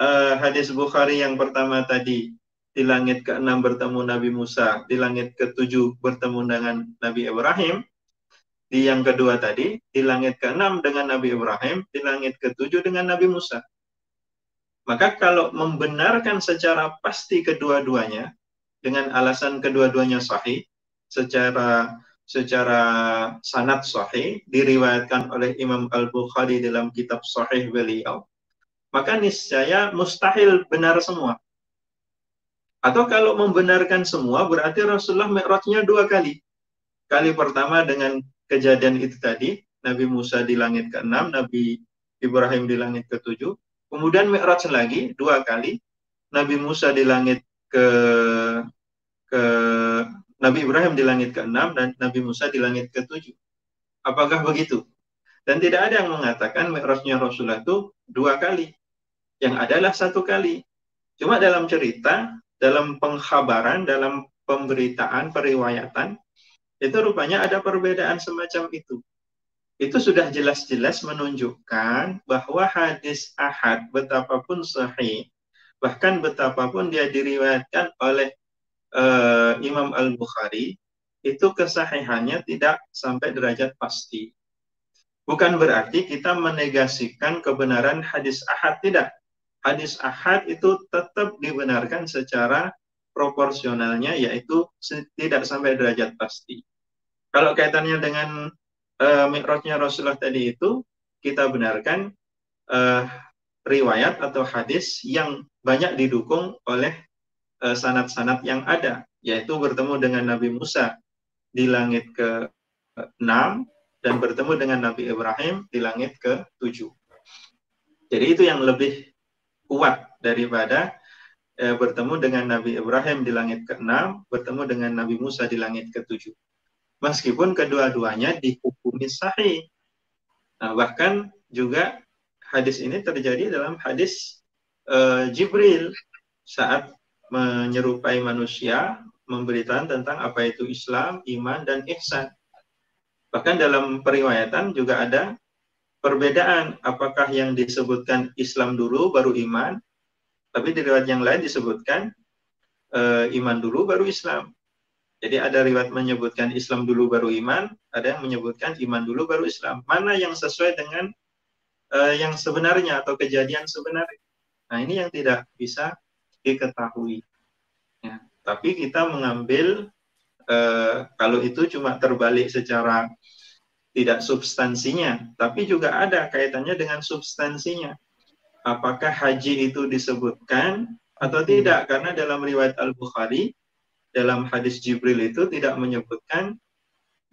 uh, hadis Bukhari yang pertama tadi di langit ke-6 bertemu Nabi Musa, di langit ke-7 bertemu dengan Nabi Ibrahim, di yang kedua tadi, di langit ke-6 dengan Nabi Ibrahim, di langit ke-7 dengan Nabi Musa. Maka kalau membenarkan secara pasti kedua-duanya, dengan alasan kedua-duanya sahih, secara secara sanad sahih, diriwayatkan oleh Imam Al-Bukhari dalam kitab sahih beliau, maka niscaya mustahil benar semua. Atau kalau membenarkan semua, berarti Rasulullah mi'rajnya dua kali. Kali pertama dengan kejadian itu tadi, Nabi Musa di langit ke-6, Nabi Ibrahim di langit ke-7. Kemudian Mi'raj lagi dua kali, Nabi Musa di langit ke ke Nabi Ibrahim di langit ke-6 dan Nabi Musa di langit ke-7. Apakah begitu? Dan tidak ada yang mengatakan Mi'rajnya Rasulullah itu dua kali. Yang adalah satu kali. Cuma dalam cerita, dalam pengkhabaran, dalam pemberitaan, periwayatan, itu rupanya ada perbedaan semacam itu. Itu sudah jelas-jelas menunjukkan bahwa hadis ahad betapapun sahih, bahkan betapapun dia diriwayatkan oleh uh, Imam Al-Bukhari, itu kesahihannya tidak sampai derajat pasti. Bukan berarti kita menegasikan kebenaran hadis ahad, tidak. Hadis ahad itu tetap dibenarkan secara proporsionalnya, yaitu tidak sampai derajat pasti. Kalau kaitannya dengan uh, mi'rajnya Rasulullah tadi itu, kita benarkan uh, riwayat atau hadis yang banyak didukung oleh uh, sanat-sanat yang ada, yaitu bertemu dengan Nabi Musa di langit ke-6 dan bertemu dengan Nabi Ibrahim di langit ke-7. Jadi itu yang lebih kuat daripada eh, bertemu dengan Nabi Ibrahim di langit ke-6, bertemu dengan Nabi Musa di langit ke-7 meskipun kedua-duanya dihukumi sahih. Nah, bahkan juga hadis ini terjadi dalam hadis uh, Jibril saat menyerupai manusia memberitakan tentang apa itu Islam, iman dan ihsan. Bahkan dalam periwayatan juga ada perbedaan apakah yang disebutkan Islam dulu baru iman, tapi di riwayat yang lain disebutkan uh, iman dulu baru Islam. Jadi ada riwayat menyebutkan Islam dulu baru iman, ada yang menyebutkan iman dulu baru Islam. Mana yang sesuai dengan uh, yang sebenarnya atau kejadian sebenarnya? Nah ini yang tidak bisa diketahui. Ya. Tapi kita mengambil uh, kalau itu cuma terbalik secara tidak substansinya, tapi juga ada kaitannya dengan substansinya. Apakah haji itu disebutkan atau tidak? Karena dalam riwayat Al Bukhari dalam hadis Jibril itu tidak menyebutkan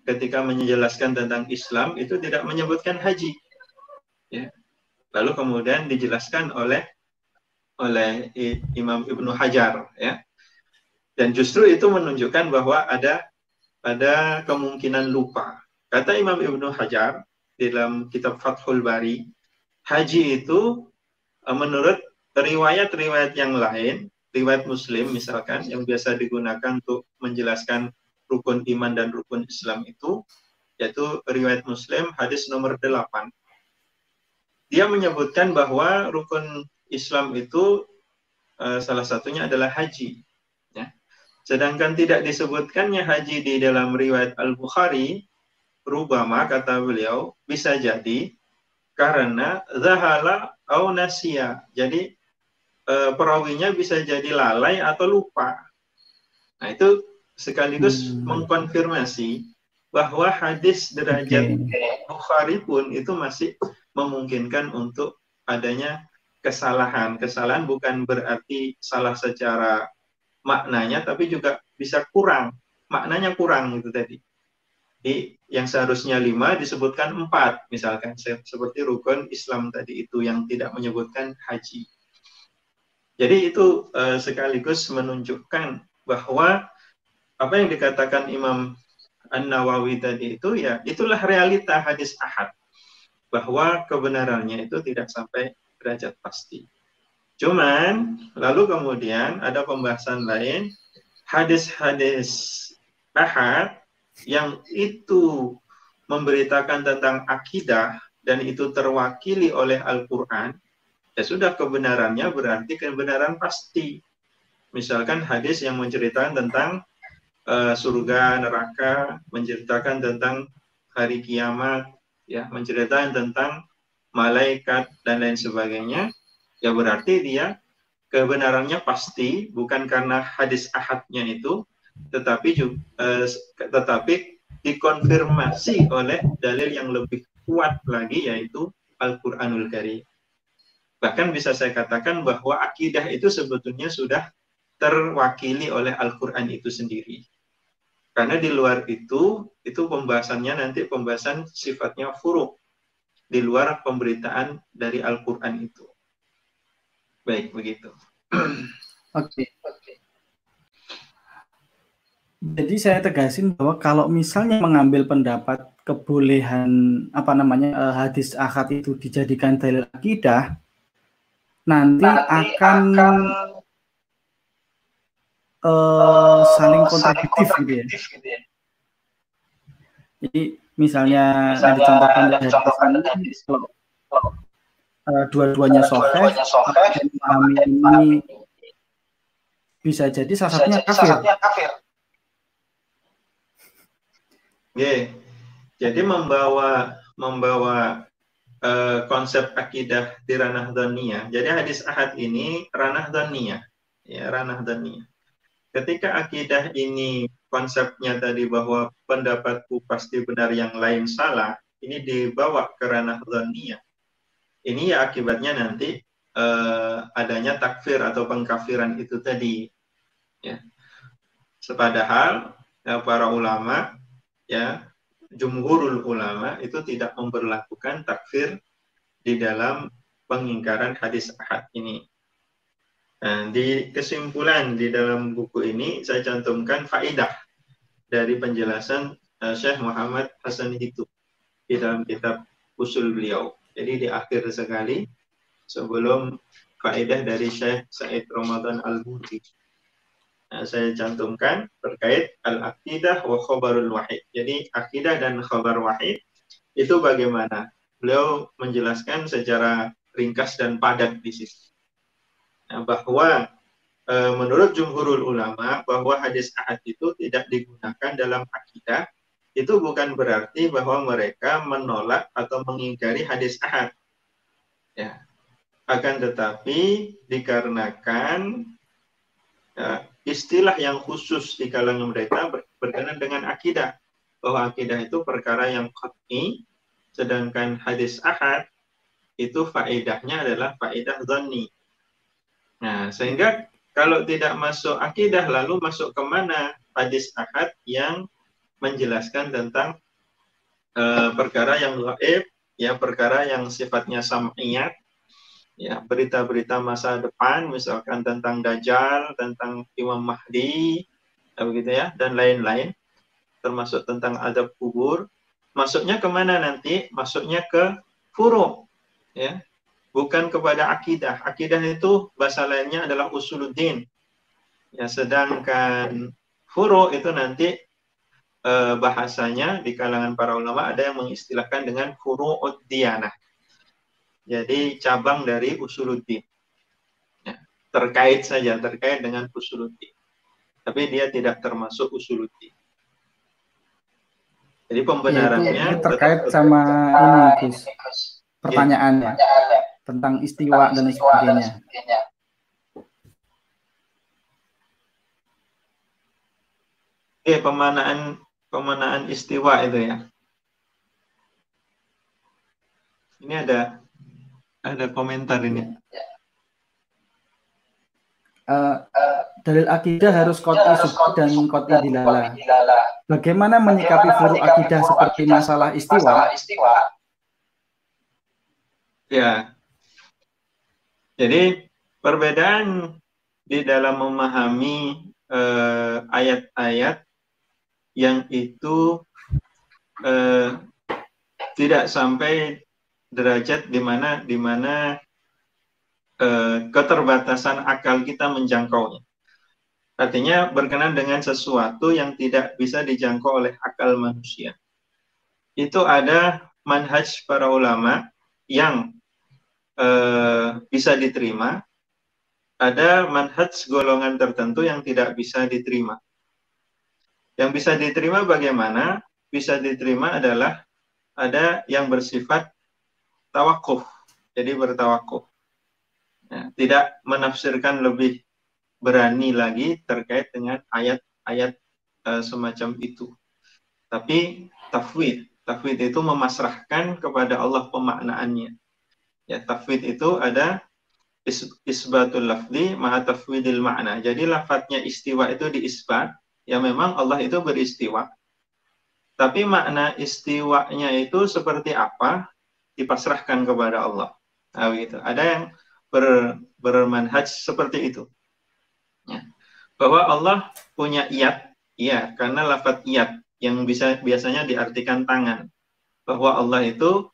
ketika menjelaskan tentang Islam itu tidak menyebutkan haji. Ya. Lalu kemudian dijelaskan oleh oleh Imam Ibnu Hajar ya. Dan justru itu menunjukkan bahwa ada ada kemungkinan lupa. Kata Imam Ibnu Hajar dalam kitab Fathul Bari, haji itu eh, menurut riwayat-riwayat yang lain, riwayat Muslim misalkan yang biasa digunakan untuk menjelaskan rukun iman dan rukun Islam itu, yaitu riwayat Muslim hadis nomor 8. Dia menyebutkan bahwa rukun Islam itu uh, salah satunya adalah haji. Sedangkan tidak disebutkannya haji di dalam riwayat Al-Bukhari, rubama kata beliau, bisa jadi karena zahala au nasia. Jadi e, perawinya bisa jadi lalai atau lupa. Nah, itu sekaligus hmm. mengkonfirmasi bahwa hadis derajat okay. Bukhari pun itu masih memungkinkan untuk adanya kesalahan. Kesalahan bukan berarti salah secara maknanya tapi juga bisa kurang maknanya kurang itu tadi di yang seharusnya lima disebutkan empat misalkan seperti rukun Islam tadi itu yang tidak menyebutkan haji jadi itu uh, sekaligus menunjukkan bahwa apa yang dikatakan Imam An Nawawi tadi itu ya itulah realita hadis ahad bahwa kebenarannya itu tidak sampai derajat pasti. Cuman lalu kemudian ada pembahasan lain hadis-hadis ahad yang itu memberitakan tentang akidah dan itu terwakili oleh Al-Qur'an ya sudah kebenarannya berarti kebenaran pasti. Misalkan hadis yang menceritakan tentang uh, surga, neraka, menceritakan tentang hari kiamat, ya, menceritakan tentang malaikat dan lain sebagainya ya berarti dia kebenarannya pasti bukan karena hadis ahadnya itu tetapi juga, eh, tetapi dikonfirmasi oleh dalil yang lebih kuat lagi yaitu Al-Qur'anul Karim. Bahkan bisa saya katakan bahwa akidah itu sebetulnya sudah terwakili oleh Al-Qur'an itu sendiri. Karena di luar itu itu pembahasannya nanti pembahasan sifatnya furuk di luar pemberitaan dari Al-Qur'an itu. Baik, begitu. (clears throat) Oke. Okay. Jadi saya tegasin bahwa kalau misalnya mengambil pendapat kebolehan apa namanya uh, hadis akad itu dijadikan dalil akidah, nanti, nanti akan, akan uh, saling kontradiktif, gitu ya. Gitu ya. Jadi misalnya, misalnya dicontohkan dari hadis uh, dua-duanya soheh ini bisa jadi salah satunya kafir. kafir. Yeah. Jadi membawa membawa uh, konsep akidah di ranah dunia. Jadi hadis ahad ini ranah dunia, ya ranah dunia. Ketika akidah ini konsepnya tadi bahwa pendapatku pasti benar yang lain salah, ini dibawa ke ranah dunia ini ya akibatnya nanti uh, adanya takfir atau pengkafiran itu tadi ya sepadahal ya, para ulama ya jumhurul ulama itu tidak memperlakukan takfir di dalam pengingkaran hadis ahad ini. Nah, di kesimpulan di dalam buku ini saya cantumkan faidah dari penjelasan uh, Syekh Muhammad Hasan itu di dalam kitab usul beliau. Jadi di akhir sekali sebelum faedah dari Syekh Said Ramadan Al-Buti. Nah, saya cantumkan terkait al-aqidah wa khabarul wahid. Jadi akidah dan khabar wahid itu bagaimana? Beliau menjelaskan secara ringkas dan padat di sini. Nah, bahwa e, menurut jumhurul ulama bahwa hadis ahad itu tidak digunakan dalam akidah itu bukan berarti bahwa mereka menolak atau mengingkari hadis ahad. Ya. Akan tetapi dikarenakan ya, istilah yang khusus di kalangan mereka berkenaan dengan akidah. Bahwa akidah itu perkara yang qat'i, sedangkan hadis ahad itu faedahnya adalah faedah zonni. Nah, sehingga kalau tidak masuk akidah lalu masuk ke mana hadis ahad yang menjelaskan tentang uh, perkara yang gaib ya perkara yang sifatnya sam'iyat ya berita-berita masa depan misalkan tentang dajjal tentang Imam Mahdi ya, begitu ya dan lain-lain termasuk tentang adab kubur masuknya ke mana nanti masuknya ke furu ya bukan kepada akidah. Akidah itu bahasa lainnya adalah usuluddin. Ya, sedangkan furu itu nanti eh, bahasanya di kalangan para ulama ada yang mengistilahkan dengan furu'ud diyanah. Jadi cabang dari usuluddin. Ya, terkait saja, terkait dengan usuluddin. Tapi dia tidak termasuk usuluddin. Jadi pembenarannya ya, itu, terkait sama ini, Gus. Pertanyaannya. Ya tentang istiwa dan sebagainya. Oke, pemanaan pemanaan istiwa itu ya. Ini ada ada komentar ini. Uh, dalil akidah harus koti suku dan koti dilala. Bagaimana menyikapi furu akidah seperti masalah istiwa? Ya, jadi perbedaan di dalam memahami eh, ayat-ayat eh, yang itu eh, tidak sampai derajat di mana di mana eh, keterbatasan akal kita menjangkaunya. Artinya berkenan dengan sesuatu yang tidak bisa dijangkau oleh akal manusia. Itu ada manhaj para ulama yang eh, bisa diterima, ada manhaj golongan tertentu yang tidak bisa diterima. Yang bisa diterima bagaimana? Bisa diterima adalah ada yang bersifat tawakuf, jadi bertawakuf. Ya, tidak menafsirkan lebih berani lagi terkait dengan ayat-ayat uh, semacam itu. Tapi tafwid, tafwid itu memasrahkan kepada Allah pemaknaannya. Ya, tafwid itu ada is, isbatul lafzi ma'a tafwidil makna. Jadi lafadznya istiwa itu diisbat, ya memang Allah itu beristiwa. Tapi makna istiwanya itu seperti apa dipasrahkan kepada Allah. Nah, gitu. Ada yang ber, bermanhaj seperti itu. Ya. Bahwa Allah punya iyat, ya, karena lafadz iyat yang bisa biasanya diartikan tangan. Bahwa Allah itu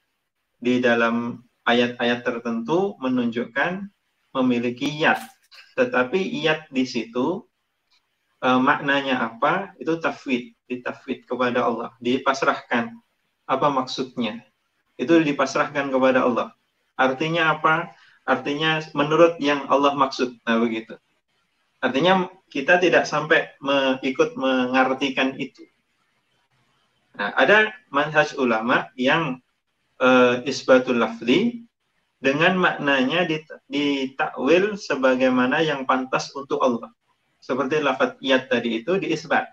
di dalam ayat-ayat tertentu menunjukkan memiliki yat. Tetapi yat di situ e, maknanya apa? Itu tafwid, ditafwid kepada Allah, dipasrahkan. Apa maksudnya? Itu dipasrahkan kepada Allah. Artinya apa? Artinya menurut yang Allah maksud. Nah, begitu. Artinya kita tidak sampai me ikut mengartikan itu. Nah, ada manhaj ulama yang uh, isbatul lafzi dengan maknanya ditakwil sebagaimana yang pantas untuk Allah. Seperti lafaz yad tadi itu diisbat.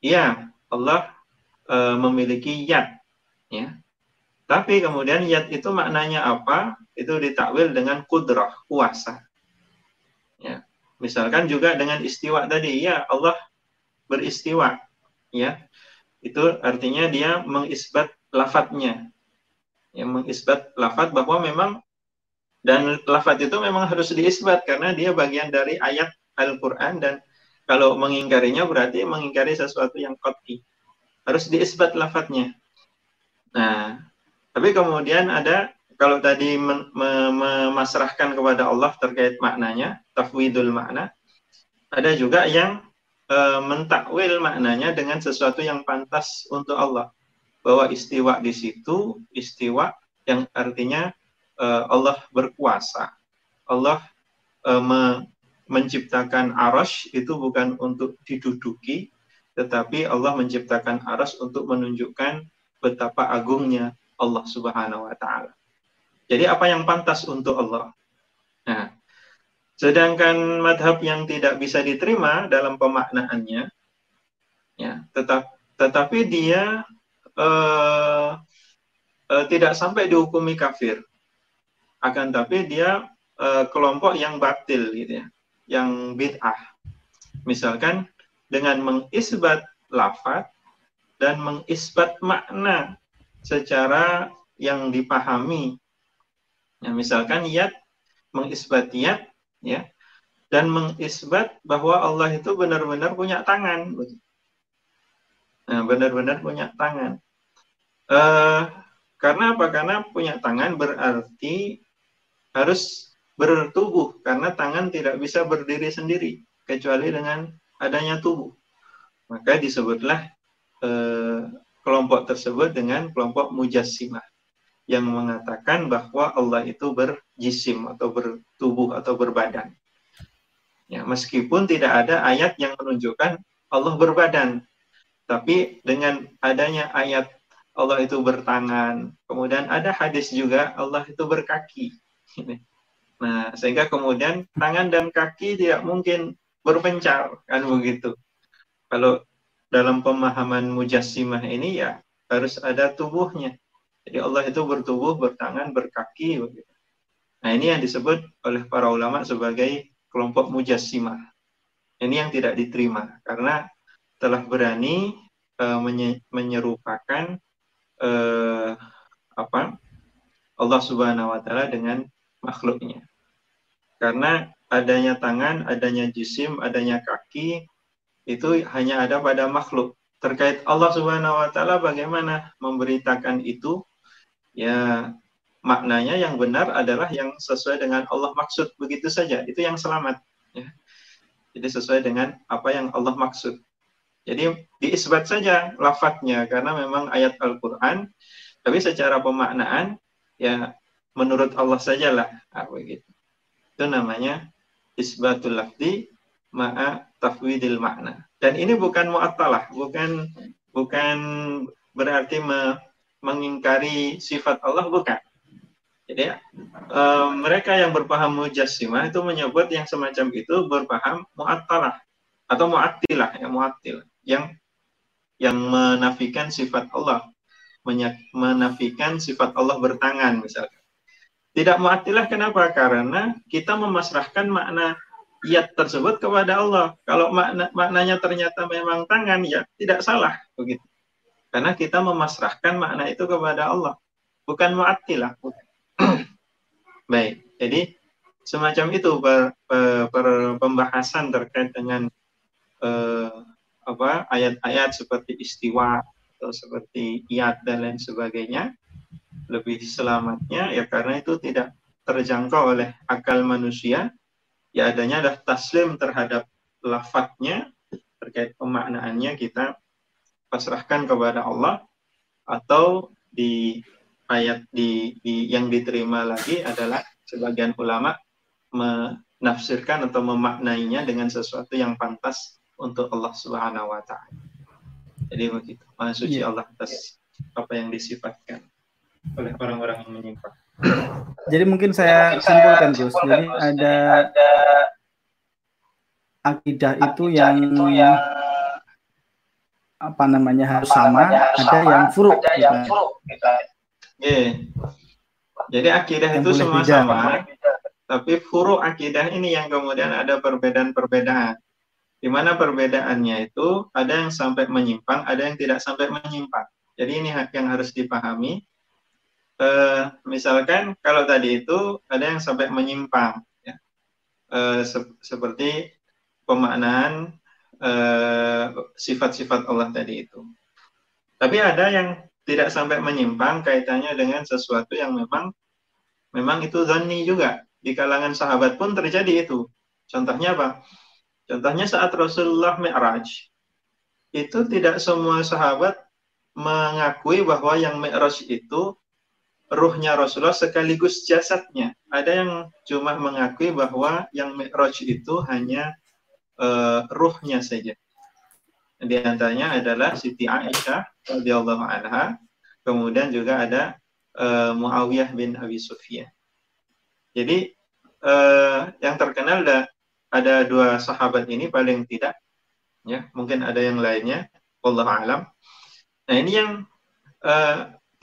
Ya, Allah uh, memiliki yad. Ya. Tapi kemudian yad itu maknanya apa? Itu ditakwil dengan kudrah, kuasa. Ya. Misalkan juga dengan istiwa tadi, ya Allah beristiwa. Ya. Itu artinya dia mengisbat lafadznya yang mengisbat lafat bahwa memang dan lafat itu memang harus diisbat karena dia bagian dari ayat Al-Quran dan kalau mengingkarinya berarti mengingkari sesuatu yang kopi harus diisbat lafadznya nah tapi kemudian ada kalau tadi memasrahkan kepada Allah terkait maknanya tafwidul makna ada juga yang e, mentakwil maknanya dengan sesuatu yang pantas untuk Allah bahwa istiwa di situ istiwa yang artinya uh, Allah berkuasa. Allah uh, me menciptakan aras itu bukan untuk diduduki, tetapi Allah menciptakan aras untuk menunjukkan betapa agungnya Allah Subhanahu wa taala. Jadi apa yang pantas untuk Allah? Nah, sedangkan madhab yang tidak bisa diterima dalam pemaknaannya, ya, tetap tetapi dia uh, uh, tidak sampai dihukumi kafir. Akan tapi dia uh, kelompok yang batil gitu ya. yang bid'ah. Misalkan dengan mengisbat lafaz dan mengisbat makna secara yang dipahami. Ya, misalkan yat mengisbat yat ya dan mengisbat bahwa Allah itu benar-benar punya tangan. Nah, benar-benar punya tangan. Uh, karena apa? Karena punya tangan berarti harus bertubuh karena tangan tidak bisa berdiri sendiri kecuali dengan adanya tubuh. Maka disebutlah eh, kelompok tersebut dengan kelompok mujassimah yang mengatakan bahwa Allah itu berjisim atau bertubuh atau berbadan. Ya, meskipun tidak ada ayat yang menunjukkan Allah berbadan, tapi dengan adanya ayat Allah itu bertangan, kemudian ada hadis juga Allah itu berkaki. (laughs) Nah, sehingga kemudian tangan dan kaki tidak mungkin berpencar, kan begitu. Kalau dalam pemahaman mujassimah ini ya harus ada tubuhnya. Jadi Allah itu bertubuh, bertangan, berkaki begitu. Nah, ini yang disebut oleh para ulama sebagai kelompok mujassimah. Ini yang tidak diterima karena telah berani menye menyerupakan uh, apa Allah Subhanahu wa taala dengan makhluknya. Karena adanya tangan, adanya jisim, adanya kaki itu hanya ada pada makhluk. Terkait Allah Subhanahu wa taala bagaimana memberitakan itu? Ya, maknanya yang benar adalah yang sesuai dengan Allah maksud begitu saja. Itu yang selamat ya. Jadi sesuai dengan apa yang Allah maksud. Jadi diisbat saja lafadznya karena memang ayat Al-Qur'an tapi secara pemaknaan ya menurut Allah sajalah nah, begitu. Itu namanya isbatul lafzi ma'a tafwidil makna. Dan ini bukan mu'attalah, bukan bukan berarti me, mengingkari sifat Allah bukan. Jadi e, mereka yang berpaham mujassimah itu menyebut yang semacam itu berpaham mu'attalah atau mu'attilah ya mu'attil yang yang menafikan sifat Allah menafikan sifat Allah bertangan misalkan. Tidak mu'attilah kenapa? Karena kita memasrahkan makna yat tersebut kepada Allah. Kalau makna, maknanya ternyata memang tangan, ya tidak salah begitu. Karena kita memasrahkan makna itu kepada Allah, bukan mu'attilah. (clears throat) Baik, jadi semacam itu per, per, per pembahasan terkait dengan eh, apa ayat-ayat seperti istiwa atau seperti iat dan lain sebagainya lebih selamatnya ya karena itu tidak terjangkau oleh akal manusia ya adanya adalah taslim terhadap lafadznya terkait pemaknaannya kita pasrahkan kepada Allah atau di ayat di, di yang diterima lagi adalah sebagian ulama menafsirkan atau memaknainya dengan sesuatu yang pantas untuk Allah Subhanahu wa taala. Jadi begitu. Maha suci yeah. Allah atas apa yang disifatkan oleh orang-orang yang menyimpang. Jadi mungkin saya simpulkan Gus. Jadi ada akidah itu yang yang apa namanya harus sama, ada yang furuk. Ada yang furuk. Yeah. Jadi akidah yang itu semua sama, tapi furuk akidah ini yang kemudian ada perbedaan-perbedaan. Di mana perbedaannya itu ada yang sampai menyimpang, ada yang tidak sampai menyimpang. Jadi ini yang harus dipahami eh, misalkan kalau tadi itu ada yang sampai menyimpang ya. eh, se seperti pemaknaan eh, sifat-sifat Allah tadi itu. Tapi ada yang tidak sampai menyimpang kaitannya dengan sesuatu yang memang memang itu zanni juga. Di kalangan sahabat pun terjadi itu. Contohnya apa? Contohnya saat Rasulullah Mi'raj itu tidak semua sahabat mengakui bahwa yang Mi'raj itu ruhnya Rasulullah sekaligus jasadnya. Ada yang cuma mengakui bahwa yang Mi'raj itu hanya uh, ruhnya saja. Di antaranya adalah Siti Aisyah radhiyallahu anha, kemudian juga ada uh, Muawiyah bin Abi Sufyan. Jadi uh, yang terkenal ada ada dua sahabat ini paling tidak ya, mungkin ada yang lainnya, Allah alam. Nah, ini yang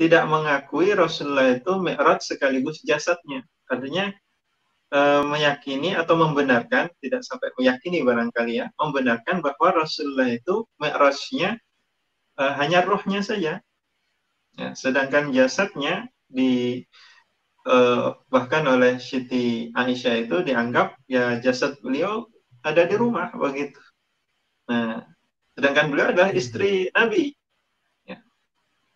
tidak mengakui Rasulullah itu mi'raj sekaligus jasadnya. Artinya uh, meyakini atau membenarkan, tidak sampai meyakini barangkali ya, membenarkan bahwa Rasulullah itu mi'rajnya uh, hanya rohnya saja. Ya, sedangkan jasadnya di uh, bahkan oleh Siti Aisyah itu dianggap ya jasad beliau ada di rumah begitu. Nah, sedangkan beliau adalah istri Nabi.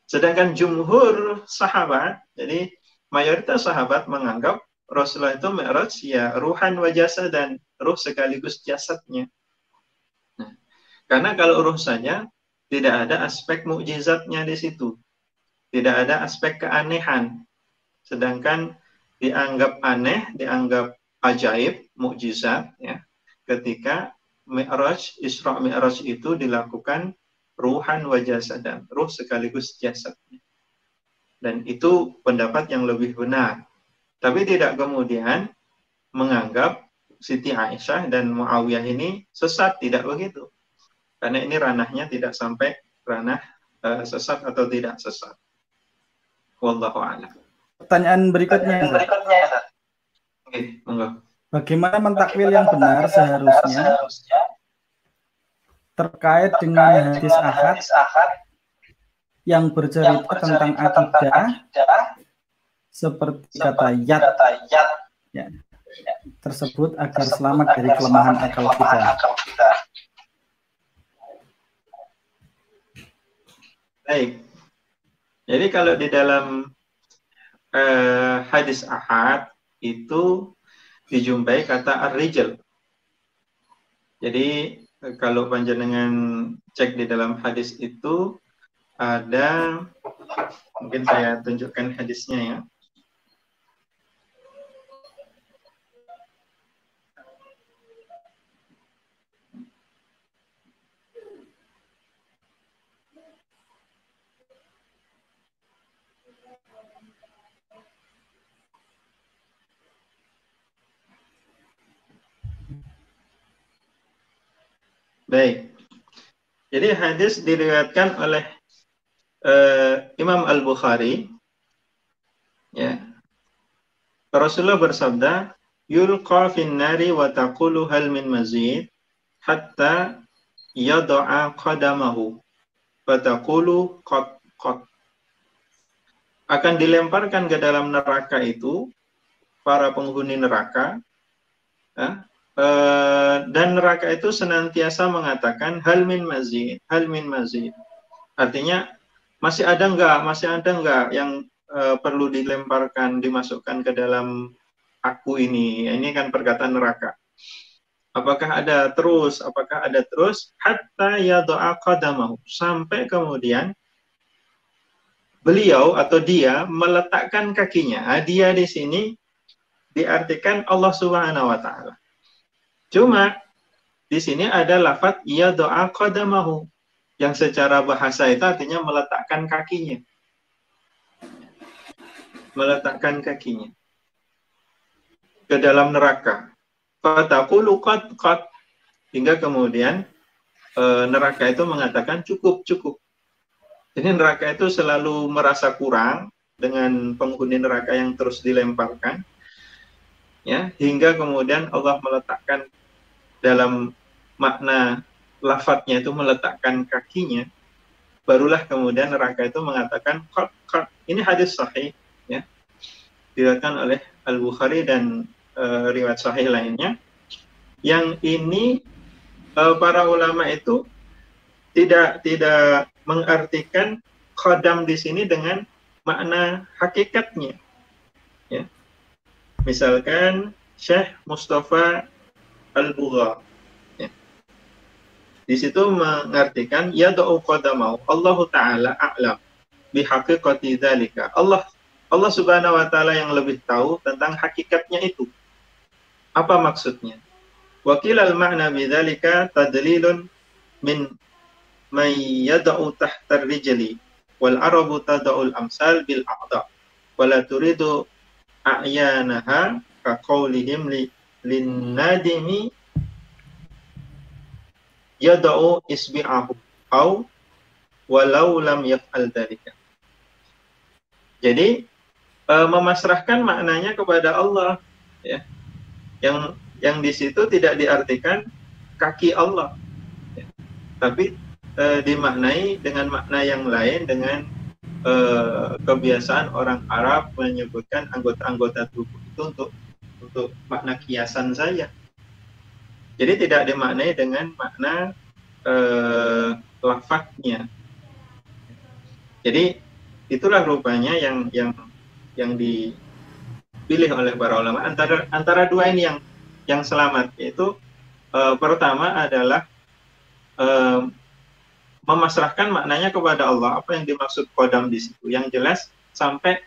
Sedangkan jumhur sahabat, jadi mayoritas sahabat menganggap Rasulullah itu mi'raj ya ruhan wa jasad dan ruh sekaligus jasadnya. Nah, karena kalau ruh saja tidak ada aspek mukjizatnya di situ. Tidak ada aspek keanehan. Sedangkan dianggap aneh, dianggap ajaib, mukjizat ya. Ketika Mi'raj, Isra Mi'raj itu dilakukan ruhan wa jasadan, ruh sekaligus jasadnya. Dan itu pendapat yang lebih benar. Tapi tidak kemudian menganggap Siti Aisyah dan Muawiyah ini sesat, tidak begitu. Karena ini ranahnya tidak sampai ranah uh, sesat atau tidak sesat. Wallahu a'lam. Pertanyaan berikutnya. Pertanyaan berikutnya. Oke, monggo. Bagaimana mentakwil yang benar seharusnya terkait dengan hadis ahad yang bercerita tentang akidah seperti kata yat ya, tersebut agar selamat dari kelemahan akal kita. Baik. Jadi kalau di dalam uh, hadis ahad itu dijumpai kata ar-rijal. Jadi kalau panjenengan cek di dalam hadis itu ada mungkin saya tunjukkan hadisnya ya. Baik. Jadi hadis diriwayatkan oleh uh, Imam Al Bukhari. Ya. Rasulullah bersabda, "Yulqa fin nari wa taqulu hal min mazid hatta yad'a qadamahu wa taqulu qad qad." Akan dilemparkan ke dalam neraka itu para penghuni neraka ya, Eh, dan neraka itu senantiasa mengatakan hal min mazid, hal min mazid. Artinya masih ada enggak, masih ada enggak yang uh, perlu dilemparkan, dimasukkan ke dalam aku ini. Ini kan perkataan neraka. Apakah ada terus? Apakah ada terus? Hatta ya doa qadamahu. Sampai kemudian beliau atau dia meletakkan kakinya. Dia di sini diartikan Allah Subhanahu wa taala. Cuma di sini ada lafat ia doa qadamahu yang secara bahasa itu artinya meletakkan kakinya. Meletakkan kakinya ke dalam neraka. Fataqulu qad qad hingga kemudian e, neraka itu mengatakan cukup cukup. Jadi neraka itu selalu merasa kurang dengan penghuni neraka yang terus dilemparkan ya hingga kemudian Allah meletakkan dalam makna lafadznya itu meletakkan kakinya, barulah kemudian neraka itu mengatakan kot kot. Ini hadis sahih ya. Diriwayatkan oleh Al Bukhari dan uh, riwayat sahih lainnya. Yang ini uh, para ulama itu tidak tidak mengartikan khodam di sini dengan makna hakikatnya. Misalkan Syekh Mustafa al-bugha. Ya. Di situ mengartikan ya do'u qadamau Allah taala a'lam bihaqiqati dzalika. Allah Allah Subhanahu wa taala yang lebih tahu tentang hakikatnya itu. Apa maksudnya? Wakil al-ma'na bidzalika tadlilun min may yad'u tahta rijli wal arabu tad'u al-amsal bil a'dha wala turidu a'yanaha ka qawlihim li linnadimi yada'u isbi'ahu au walau lam yaf'al dalika. Jadi e, memasrahkan maknanya kepada Allah ya. yang yang di situ tidak diartikan kaki Allah, ya. tapi e, dimaknai dengan makna yang lain dengan e, kebiasaan orang Arab menyebutkan anggota-anggota tubuh itu untuk untuk makna kiasan saja. Jadi tidak dimaknai dengan makna e, lafadznya. Jadi itulah rupanya yang yang yang dipilih oleh para ulama antara antara dua ini yang yang selamat yaitu uh, pertama adalah uh, memasrahkan maknanya kepada Allah apa yang dimaksud kodam di situ yang jelas sampai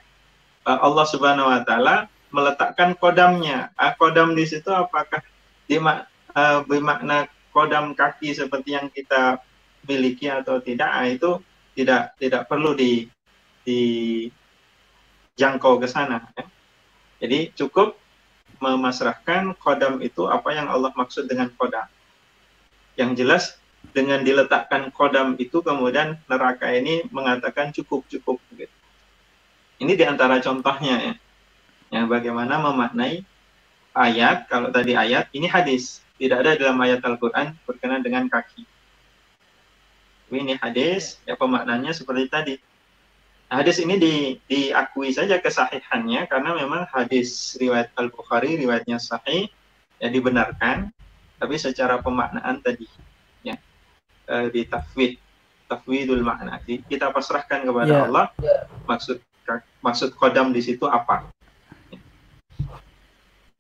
uh, Allah Subhanahu Wa Taala meletakkan kodamnya uh, kodam di situ apakah dimak uh, bermakna kodam kaki seperti yang kita miliki atau tidak uh, itu tidak tidak perlu di dijangkau ke sana ya. jadi cukup memasrahkan kodam itu apa yang Allah maksud dengan kodam. Yang jelas dengan diletakkan kodam itu kemudian neraka ini mengatakan cukup cukup gitu. Ini di antara contohnya ya. Ya bagaimana memaknai ayat kalau tadi ayat ini hadis tidak ada dalam ayat Al-Quran berkenaan dengan kaki. Ini hadis ya pemaknanya seperti tadi hadis ini di, diakui saja kesahihannya karena memang hadis riwayat Al Bukhari riwayatnya sahih ya dibenarkan tapi secara pemaknaan tadi ya e, di tafwid tafwidul makna. Kita pasrahkan kepada yeah. Allah maksud maksud kodam di situ apa?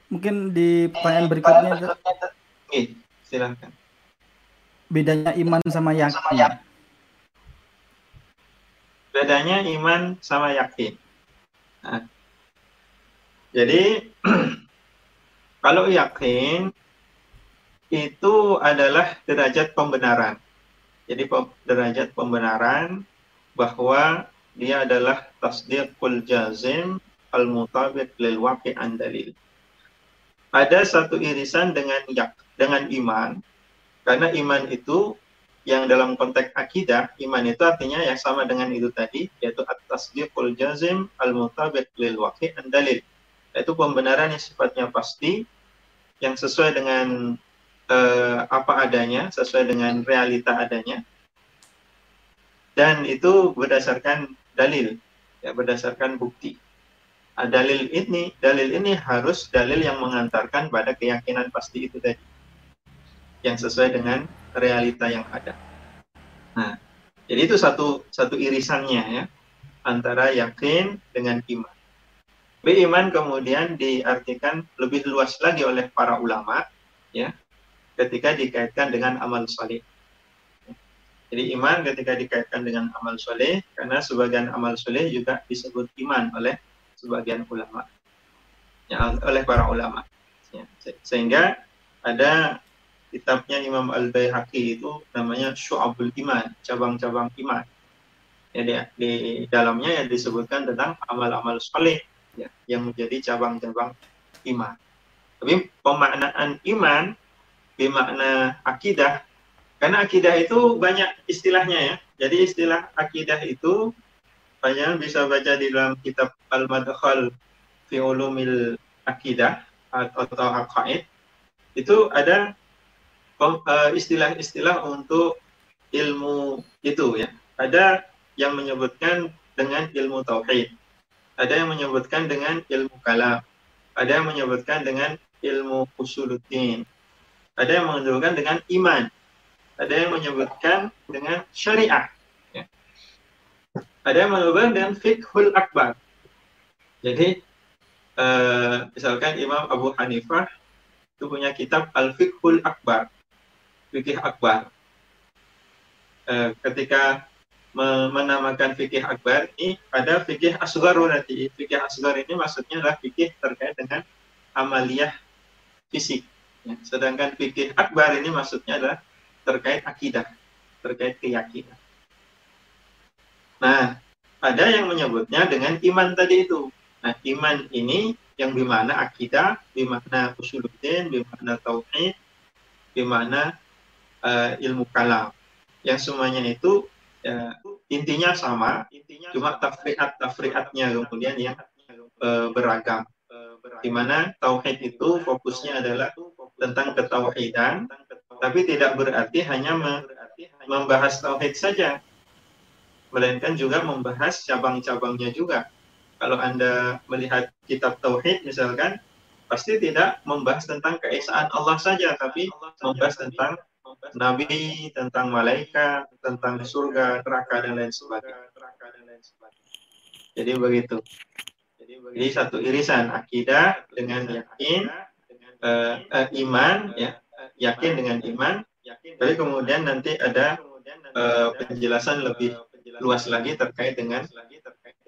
Mungkin di pertanyaan berikutnya Nih, silahkan bedanya iman sama yakin. Bedanya iman sama yakin. Nah, jadi (clears throat) kalau yakin itu adalah derajat pembenaran. Jadi derajat pembenaran bahwa dia adalah tasdiqul jazim al-mutabiq lil waqi'an dalil. Ada satu irisan dengan yak, dengan iman karena iman itu yang dalam konteks akidah iman itu artinya yang sama dengan itu tadi yaitu atas tasdiqul jazim al-mutabiq lil waqi' dalil yaitu pembenaran yang sifatnya pasti yang sesuai dengan uh, apa adanya sesuai dengan realita adanya dan itu berdasarkan dalil ya berdasarkan bukti nah, dalil ini dalil ini harus dalil yang mengantarkan pada keyakinan pasti itu tadi yang sesuai dengan realita yang ada. Nah, jadi itu satu satu irisannya ya antara yakin dengan iman. B iman kemudian diartikan lebih luas lagi oleh para ulama ya ketika dikaitkan dengan amal soleh. Jadi iman ketika dikaitkan dengan amal soleh karena sebagian amal soleh juga disebut iman oleh sebagian ulama ya oleh para ulama ya. sehingga ada kitabnya Imam Al Baihaqi itu namanya Syu'abul Iman, cabang-cabang iman. Ya, di, di dalamnya yang disebutkan tentang amal-amal soleh ya, yang menjadi cabang-cabang iman. Tapi pemaknaan iman bermakna akidah karena akidah itu banyak istilahnya ya. Jadi istilah akidah itu banyak bisa baca di dalam kitab Al-Madkhal fi Ulumil Akidah atau Aqaid. Itu ada Eh, istilah-istilah untuk ilmu itu ya. Ada yang menyebutkan dengan ilmu tauhid. Ada yang menyebutkan dengan ilmu kalam. Ada yang menyebutkan dengan ilmu usuluddin. Ada yang menyebutkan dengan iman. Ada yang menyebutkan dengan syariah. Ya. Ada yang menyebutkan dengan fiqhul akbar. Jadi uh, misalkan Imam Abu Hanifah itu punya kitab Al-Fiqhul Akbar fikih akbar. E, ketika menamakan fikih akbar ini ada fikih asgar nanti. Fikih asgar ini maksudnya adalah fikih terkait dengan amaliyah fisik. Ya. Sedangkan fikih akbar ini maksudnya adalah terkait akidah, terkait keyakinan. Nah, ada yang menyebutnya dengan iman tadi itu. Nah, iman ini yang di mana akidah, di mana usuluddin, di mana tauhid, di mana uh, ilmu kalam yang semuanya itu uh, intinya sama intinya cuma tafriat tafriatnya kemudian yang uh, beragam di mana tauhid itu fokusnya adalah tentang ketauhidan, tapi tidak berarti hanya membahas tauhid saja, melainkan juga membahas cabang-cabangnya juga. Kalau Anda melihat kitab tauhid misalkan, pasti tidak membahas tentang keesaan Allah saja, tapi membahas tentang nabi, tentang malaikat, tentang surga, neraka dan lain sebagainya. Jadi begitu. Jadi satu irisan akidah dengan yakin, uh, uh, iman, ya, yakin dengan iman. Tapi kemudian nanti ada uh, penjelasan lebih luas lagi terkait dengan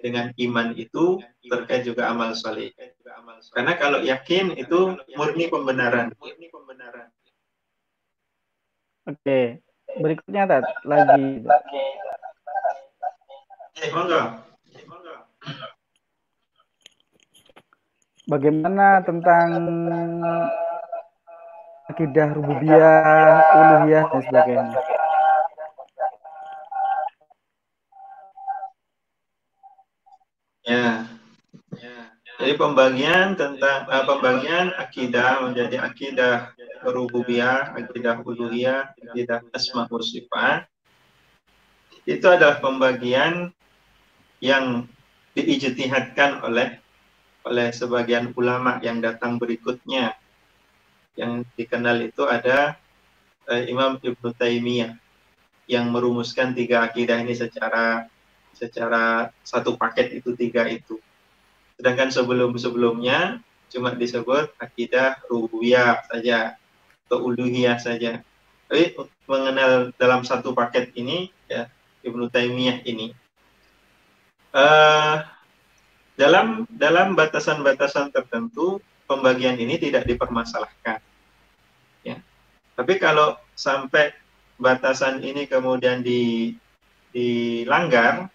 dengan iman itu terkait juga amal soleh. Karena kalau yakin itu murni pembenaran. Oke, berikutnya Tat, lagi. Eh, monggo. Bagaimana tentang akidah rububiyah, uluhiyah dan sebagainya? Ya. ya. Jadi pembagian tentang uh, pembagian akidah menjadi akidah rububiyah, akidah uluhiyah, akidah asma wa sifat. Itu adalah pembagian yang diijtihadkan oleh oleh sebagian ulama yang datang berikutnya. Yang dikenal itu ada uh, Imam Ibnu Taimiyah yang merumuskan tiga akidah ini secara secara satu paket itu tiga itu. Sedangkan sebelum-sebelumnya cuma disebut akidah rububiyah saja atau uluhiyah saja. Tapi mengenal dalam satu paket ini ya Ibnu Taimiyah ini uh, dalam dalam batasan-batasan tertentu pembagian ini tidak dipermasalahkan. Ya. Tapi kalau sampai batasan ini kemudian di dilanggar,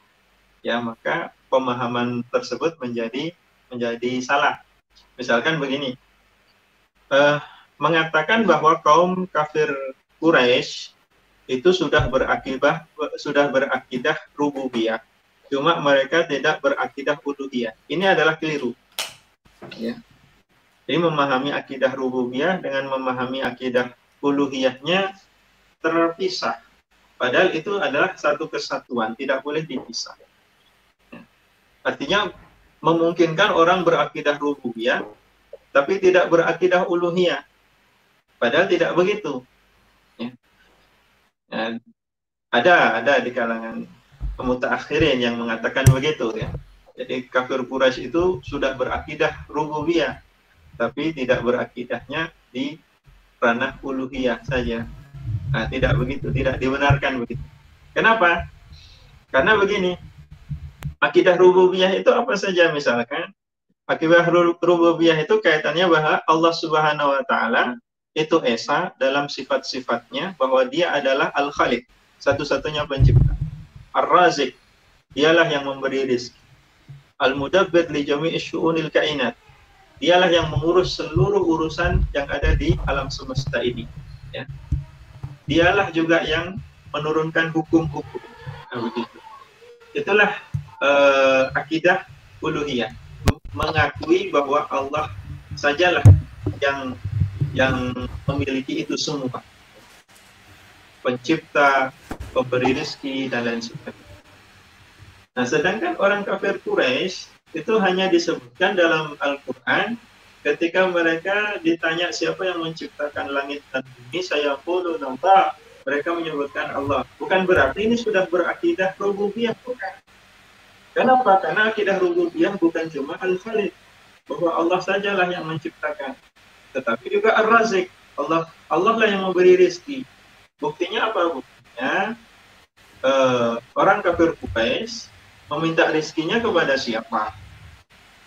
ya maka pemahaman tersebut menjadi menjadi salah. Misalkan begini, uh, mengatakan bahwa kaum kafir Quraisy itu sudah berakidah sudah berakidah rububiyah Cuma mereka tidak berakidah uluhiyah. Ini adalah keliru. Ya. Jadi memahami akidah rububiyah dengan memahami akidah uluhiyahnya terpisah. Padahal itu adalah satu kesatuan, tidak boleh dipisah. Ya. Artinya memungkinkan orang berakidah rububiyah, tapi tidak berakidah uluhiyah. Padahal tidak begitu. Ya. Ya. Ada, ada di kalangan mutakhirin yang mengatakan begitu ya. Jadi kafir Quraisy itu sudah berakidah rububiyah, tapi tidak berakidahnya di ranah uluhiyah saja. Nah, tidak begitu, tidak dibenarkan begitu. Kenapa? Karena begini, akidah rububiyah itu apa saja misalkan? Akidah rububiyah itu kaitannya bahwa Allah Subhanahu wa taala itu esa dalam sifat-sifatnya bahwa dia adalah al-khaliq, satu-satunya pencipta. Ar-Razik, dialah yang memberi rizki. Al-Mudabbir li jami'i syu'unil kainat. Dialah yang mengurus seluruh urusan yang ada di alam semesta ini. Ya. Dialah juga yang menurunkan hukum-hukum. Nah, begitu. Itulah uh, akidah uluhiyah. Mengakui bahwa Allah sajalah yang yang memiliki itu semua. Pencipta, pemberi rezeki dan lain sebagainya. Nah, sedangkan orang kafir Quraisy itu hanya disebutkan dalam Al-Qur'an ketika mereka ditanya siapa yang menciptakan langit dan bumi, saya puluh nampak mereka menyebutkan Allah. Bukan berarti ini sudah berakidah rububiyah, bukan. Kenapa? Karena akidah rububiyah bukan cuma al-khaliq, bahwa Allah sajalah yang menciptakan, tetapi juga ar-razik. Allah Allah lah yang memberi rezeki. Buktinya apa? Buktinya uh, orang kafir Quraisy meminta rezekinya kepada siapa?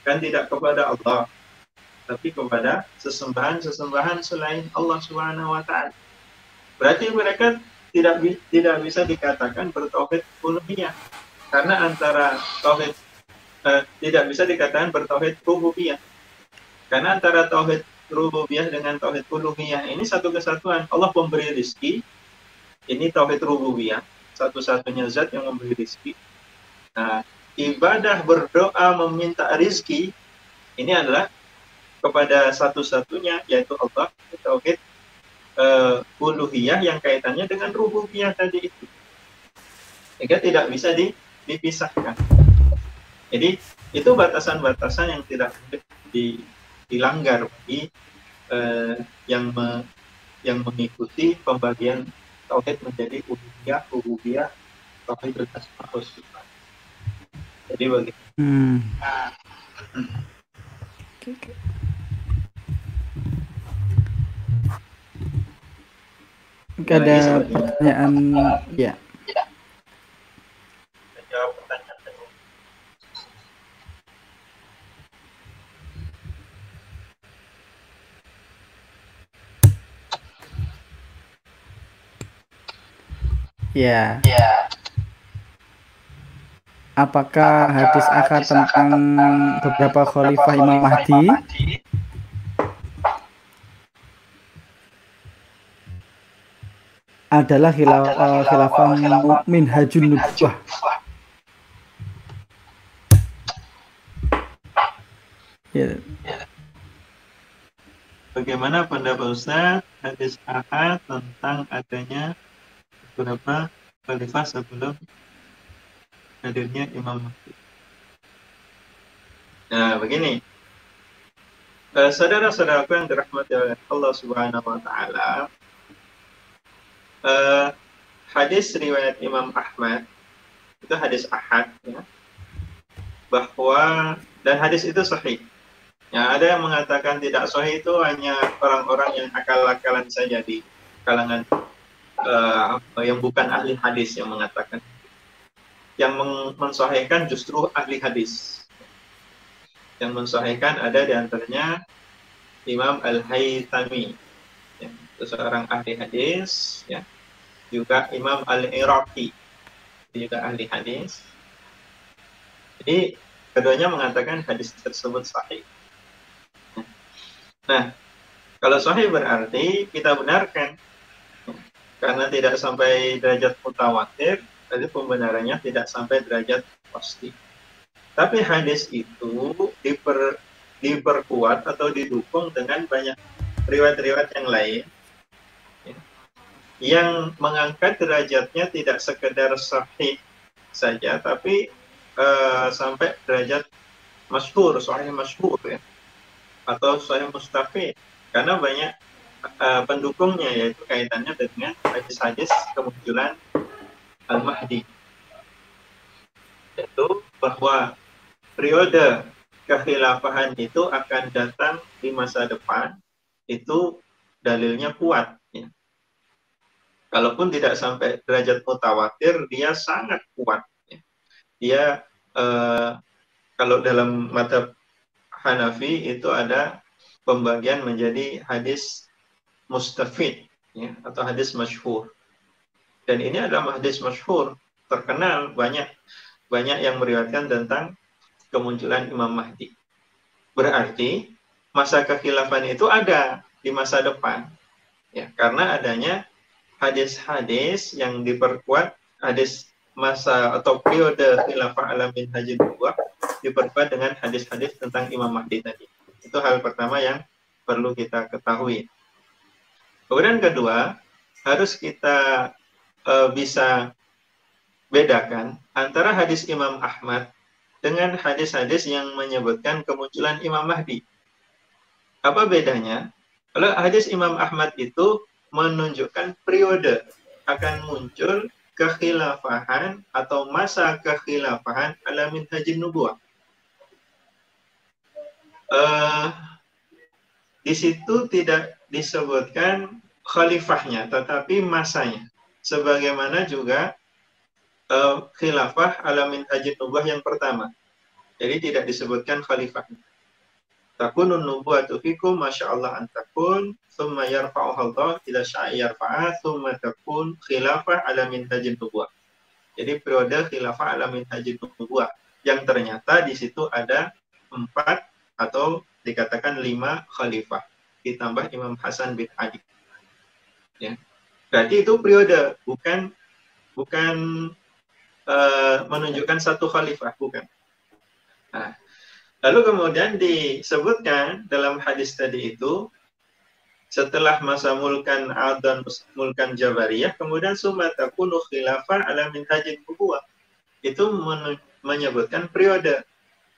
Kan tidak kepada Allah, tapi kepada sesembahan-sesembahan selain Allah Subhanahu wa taala. Berarti mereka tidak tidak bisa dikatakan bertauhid uluhiyah. Karena antara tauhid uh, tidak bisa dikatakan bertauhid rububiyah. Karena antara tauhid rububiyah dengan tauhid uluhiyah ini satu kesatuan. Allah pemberi rezeki, ini tauhid rububiyah satu-satunya zat yang memberi rizki. Nah, ibadah berdoa meminta rizki ini adalah kepada satu-satunya yaitu Allah tauhid uh, uluhiyah yang kaitannya dengan rububiyah tadi itu sehingga tidak bisa di, dipisahkan jadi itu batasan-batasan yang tidak di, dilanggar bagi uh, yang me, yang mengikuti pembagian tauhid menjadi uluhiyah rububiyah tauhid asma sifat jadi bagi hmm. Okay, okay. Ada pertanyaan ya. Ya. Ya. Apakah hadis akad tentang beberapa khalifah Imam Mahdi adalah khilaf, uh, khilafah minhajun nubuwah. Ya. Bagaimana pendapat Ustaz hadis ahad tentang adanya beberapa khalifah sebelum hadirnya Imam Mahdi. Nah, begini. Uh, saudara-saudaraku yang dirahmati oleh Allah Subhanahu wa taala, uh, hadis riwayat Imam Ahmad itu hadis ahad ya, bahwa dan hadis itu sahih. Ya, ada yang mengatakan tidak sahih itu hanya orang-orang yang akal-akalan saja di kalangan uh, yang bukan ahli hadis yang mengatakan yang mensahihkan justru ahli hadis. Yang mensahihkan ada di antaranya Imam Al-Haythami, ya, itu seorang ahli hadis, ya. juga Imam Al-Iraqi, juga ahli hadis. Jadi keduanya mengatakan hadis tersebut sahih. Nah, kalau sahih berarti kita benarkan karena tidak sampai derajat mutawatir, Tadi pembenarannya tidak sampai derajat pasti. Tapi hadis itu diper, diperkuat atau didukung dengan banyak riwayat-riwayat yang lain ya, yang mengangkat derajatnya tidak sekedar sahih saja, tapi uh, sampai derajat masyhur, sahih masyhur ya, atau sahih mustafid. Karena banyak uh, pendukungnya yaitu kaitannya dengan hadis-hadis kemunculan Al-Mahdi yaitu bahwa periode kekhilafahan itu akan datang di masa depan itu dalilnya kuat ya. Kalaupun tidak sampai derajat mutawatir dia sangat kuat ya. Dia eh, kalau dalam mata Hanafi itu ada pembagian menjadi hadis mustafid ya, atau hadis masyhur dan ini adalah hadis masyhur, terkenal banyak banyak yang meriwayatkan tentang kemunculan Imam Mahdi. Berarti masa kekhilafan itu ada di masa depan. Ya, karena adanya hadis-hadis yang diperkuat hadis masa atau periode khilafah alamin haji dua diperkuat dengan hadis-hadis tentang Imam Mahdi tadi. Itu hal pertama yang perlu kita ketahui. Kemudian kedua, harus kita uh, bisa bedakan antara hadis Imam Ahmad dengan hadis-hadis yang menyebutkan kemunculan Imam Mahdi. Apa bedanya? Kalau hadis Imam Ahmad itu menunjukkan periode akan muncul kekhilafahan atau masa kekhilafahan alamin haji nubuah. Uh, di situ tidak disebutkan khalifahnya, tetapi masanya sebagaimana juga uh, khilafah alamin haji nubah yang pertama. Jadi tidak disebutkan khalifah. Takunun nubuwatu fikum masya Allah antakun thumma yarfa'uha Allah ila sya'i yarfa'ah thumma takun khilafah alamin haji nubah. Jadi periode khilafah alamin haji nubah yang ternyata di situ ada empat atau dikatakan lima khalifah ditambah Imam Hasan bin Ali. Ya. Berarti itu periode, bukan bukan uh, menunjukkan satu khalifah, bukan. Nah, Lalu kemudian disebutkan dalam hadis tadi itu setelah masa mulkan Ad mulkan Jabariyah, kemudian sumatakunu khilafah ala minhajin nubuwah. Itu menyebutkan periode,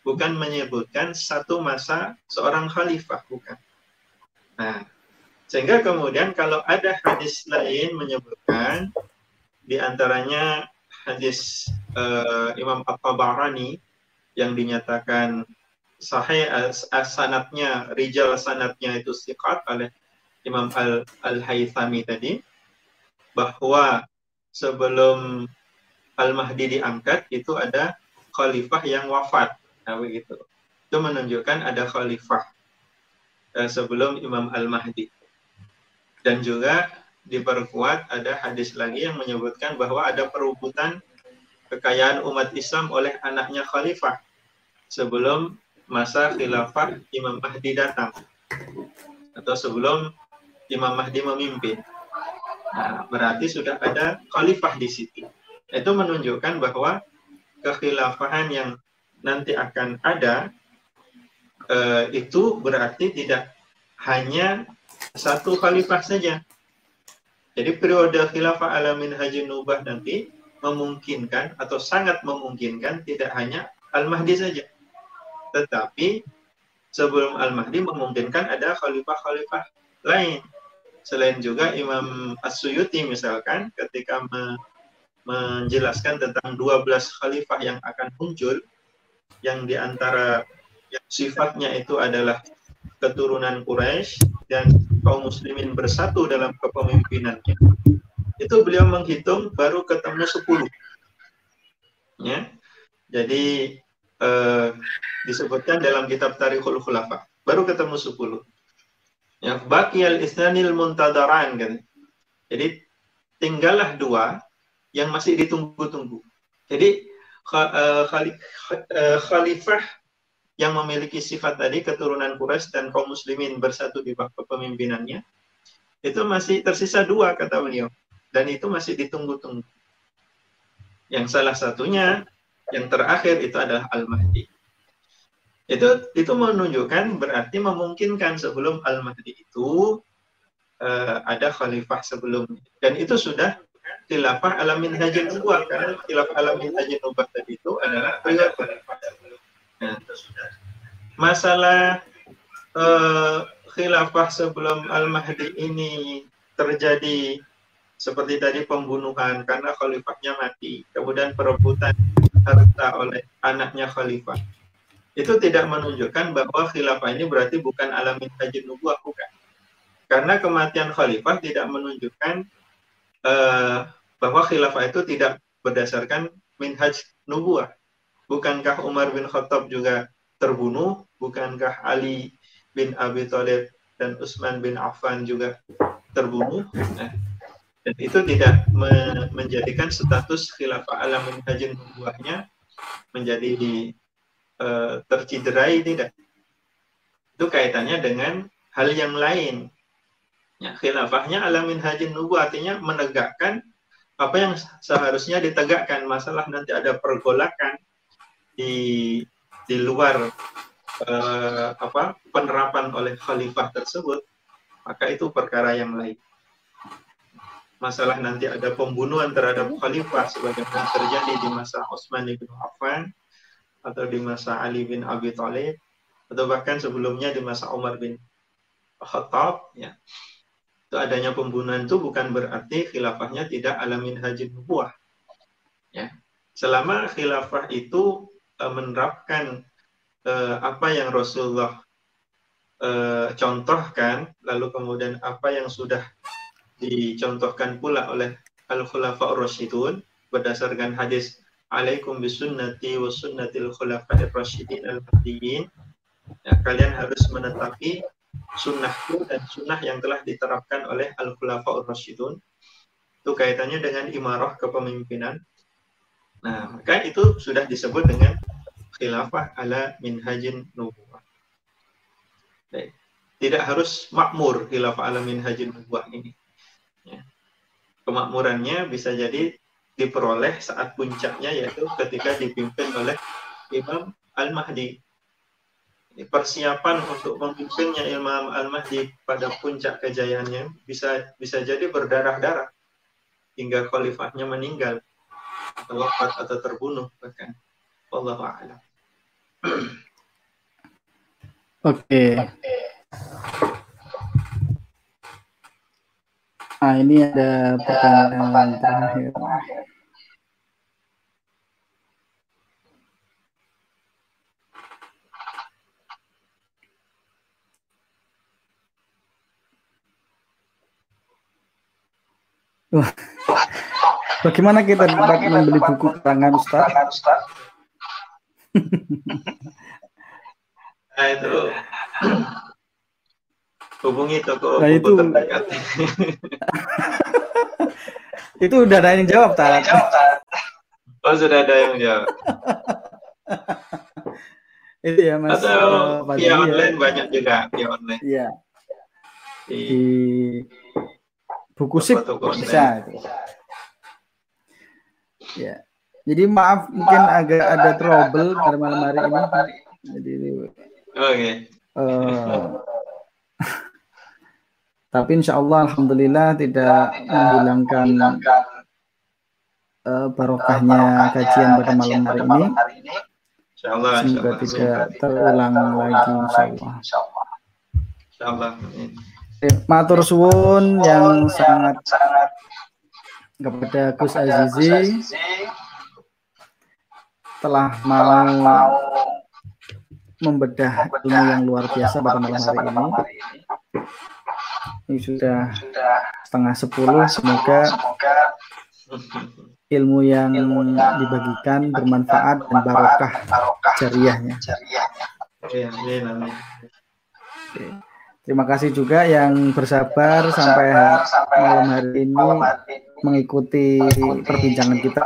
bukan menyebutkan satu masa seorang khalifah, bukan. Nah, sehingga kemudian kalau ada hadis lain menyebutkan di antaranya hadis uh, Imam At-Tabarani yang dinyatakan sahih sanatnya rijal sanatnya itu siqat oleh Imam Al Al Haythami tadi bahwa sebelum Al Mahdi diangkat itu ada khalifah yang wafat, nah begitu. Itu menunjukkan ada khalifah sebelum Imam Al Mahdi. Dan juga diperkuat ada hadis lagi yang menyebutkan bahwa ada perebutan kekayaan umat Islam oleh anaknya khalifah sebelum masa khilafah Imam Mahdi datang atau sebelum Imam Mahdi memimpin. Nah, berarti sudah ada khalifah di situ. Itu menunjukkan bahwa kekhilafahan yang nanti akan ada eh, itu berarti tidak hanya satu khalifah saja. Jadi periode khilafah alamin haji nubah nanti memungkinkan atau sangat memungkinkan tidak hanya Al-Mahdi saja. Tetapi sebelum Al-Mahdi memungkinkan ada khalifah-khalifah lain Selain juga Imam As-Suyuti misalkan ketika me menjelaskan tentang 12 khalifah yang akan muncul yang di antara yang sifatnya itu adalah keturunan Quraisy dan kaum muslimin bersatu dalam kepemimpinannya. Itu beliau menghitung baru ketemu 10. Ya. Jadi eh, disebutkan dalam kitab Tarikhul Khulafa, baru ketemu 10. Ya, bakiyal isnanil muntadaran kan. Jadi tinggallah dua yang masih ditunggu-tunggu. Jadi eh, eh, khalifah yang memiliki sifat tadi keturunan Quraisy dan kaum muslimin bersatu di bawah kepemimpinannya itu masih tersisa dua kata beliau. Dan itu masih ditunggu-tunggu. Yang salah satunya yang terakhir itu adalah Al-Mahdi. Itu itu menunjukkan berarti memungkinkan sebelum Al-Mahdi itu uh, ada khalifah sebelum. Dan itu sudah khilafah alamin hajin nubuah. Karena khilafah alamin hajin nubuah tadi itu adalah khilafah masalah uh, khilafah sebelum Al-Mahdi ini terjadi seperti tadi pembunuhan karena khalifahnya mati kemudian perebutan harta oleh anaknya khalifah. Itu tidak menunjukkan bahwa khilafah ini berarti bukan alamin haji nubuah bukan. Karena kematian khalifah tidak menunjukkan uh, bahwa khilafah itu tidak berdasarkan minhaj nubuah bukankah Umar bin Khattab juga terbunuh bukankah Ali bin Abi Thalib dan Utsman bin Affan juga terbunuh nah, dan itu tidak me menjadikan status khilafah alamin haji nubuahnya menjadi Eh, terciderai tidak. Itu kaitannya dengan hal yang lain. Ya, khilafahnya alamin hajin nubu artinya menegakkan apa yang seharusnya ditegakkan. Masalah nanti ada pergolakan di di luar uh, apa penerapan oleh khalifah tersebut, maka itu perkara yang lain. Masalah nanti ada pembunuhan terhadap khalifah sebagaimana terjadi di masa Utsman bin Affan atau di masa Ali bin Abi Thalib atau bahkan sebelumnya di masa Umar bin Khattab ya itu adanya pembunuhan itu bukan berarti khilafahnya tidak alamin haji nubuah ya selama khilafah itu menerapkan e, apa yang Rasulullah e, contohkan lalu kemudian apa yang sudah dicontohkan pula oleh al khulafa rasyidun berdasarkan hadis alaikum bisunnati wa sunnatil khulafa'ir rasyidin al-mahdiyyin. Ya, kalian harus menetapi sunnahku dan sunnah yang telah diterapkan oleh al-khulafa'ur rasyidun. Itu kaitannya dengan imarah kepemimpinan. Nah, maka itu sudah disebut dengan khilafah ala minhajin nubuwah. Tidak harus makmur khilafah ala minhajin nubuwah ini. Ya. Kemakmurannya bisa jadi diperoleh saat puncaknya yaitu ketika dipimpin oleh Imam Al-Mahdi. persiapan untuk memimpinnya Imam Al-Mahdi pada puncak kejayaannya bisa bisa jadi berdarah-darah hingga khalifahnya meninggal atau wafat atau terbunuh bahkan. Wallahu a'lam. Oke. Ah ini ada pertanyaan terakhir. Bagaimana kita dapat membeli buku karangan Ustaz? Nah itu hubungi toko nah, buku itu, terdekat. (laughs) itu udah ada yang jawab, tak? Oh sudah ada yang jawab. (laughs) itu ya Mas. Atau uh, via online ya. banyak juga via online. Iya. Di, di buku sip bisa itu. Ya. Jadi maaf mungkin agak ada trouble pada malam hari ini. Jadi Oke. Okay. Uh, tapi insya Allah alhamdulillah tidak menghilangkan uh, barokahnya kajian pada malam hari ini. Semoga tidak terulang lagi insya Allah. Insya Allah. Matur suwun yang sangat sangat kepada Gus Azizi telah mau membedah ilmu yang luar biasa pada malam hari ini. Ini sudah setengah sepuluh. Semoga ilmu yang dibagikan bermanfaat dan barokah jariahnya. Terima kasih juga yang bersabar sampai malam hari ini mengikuti perbincangan kita.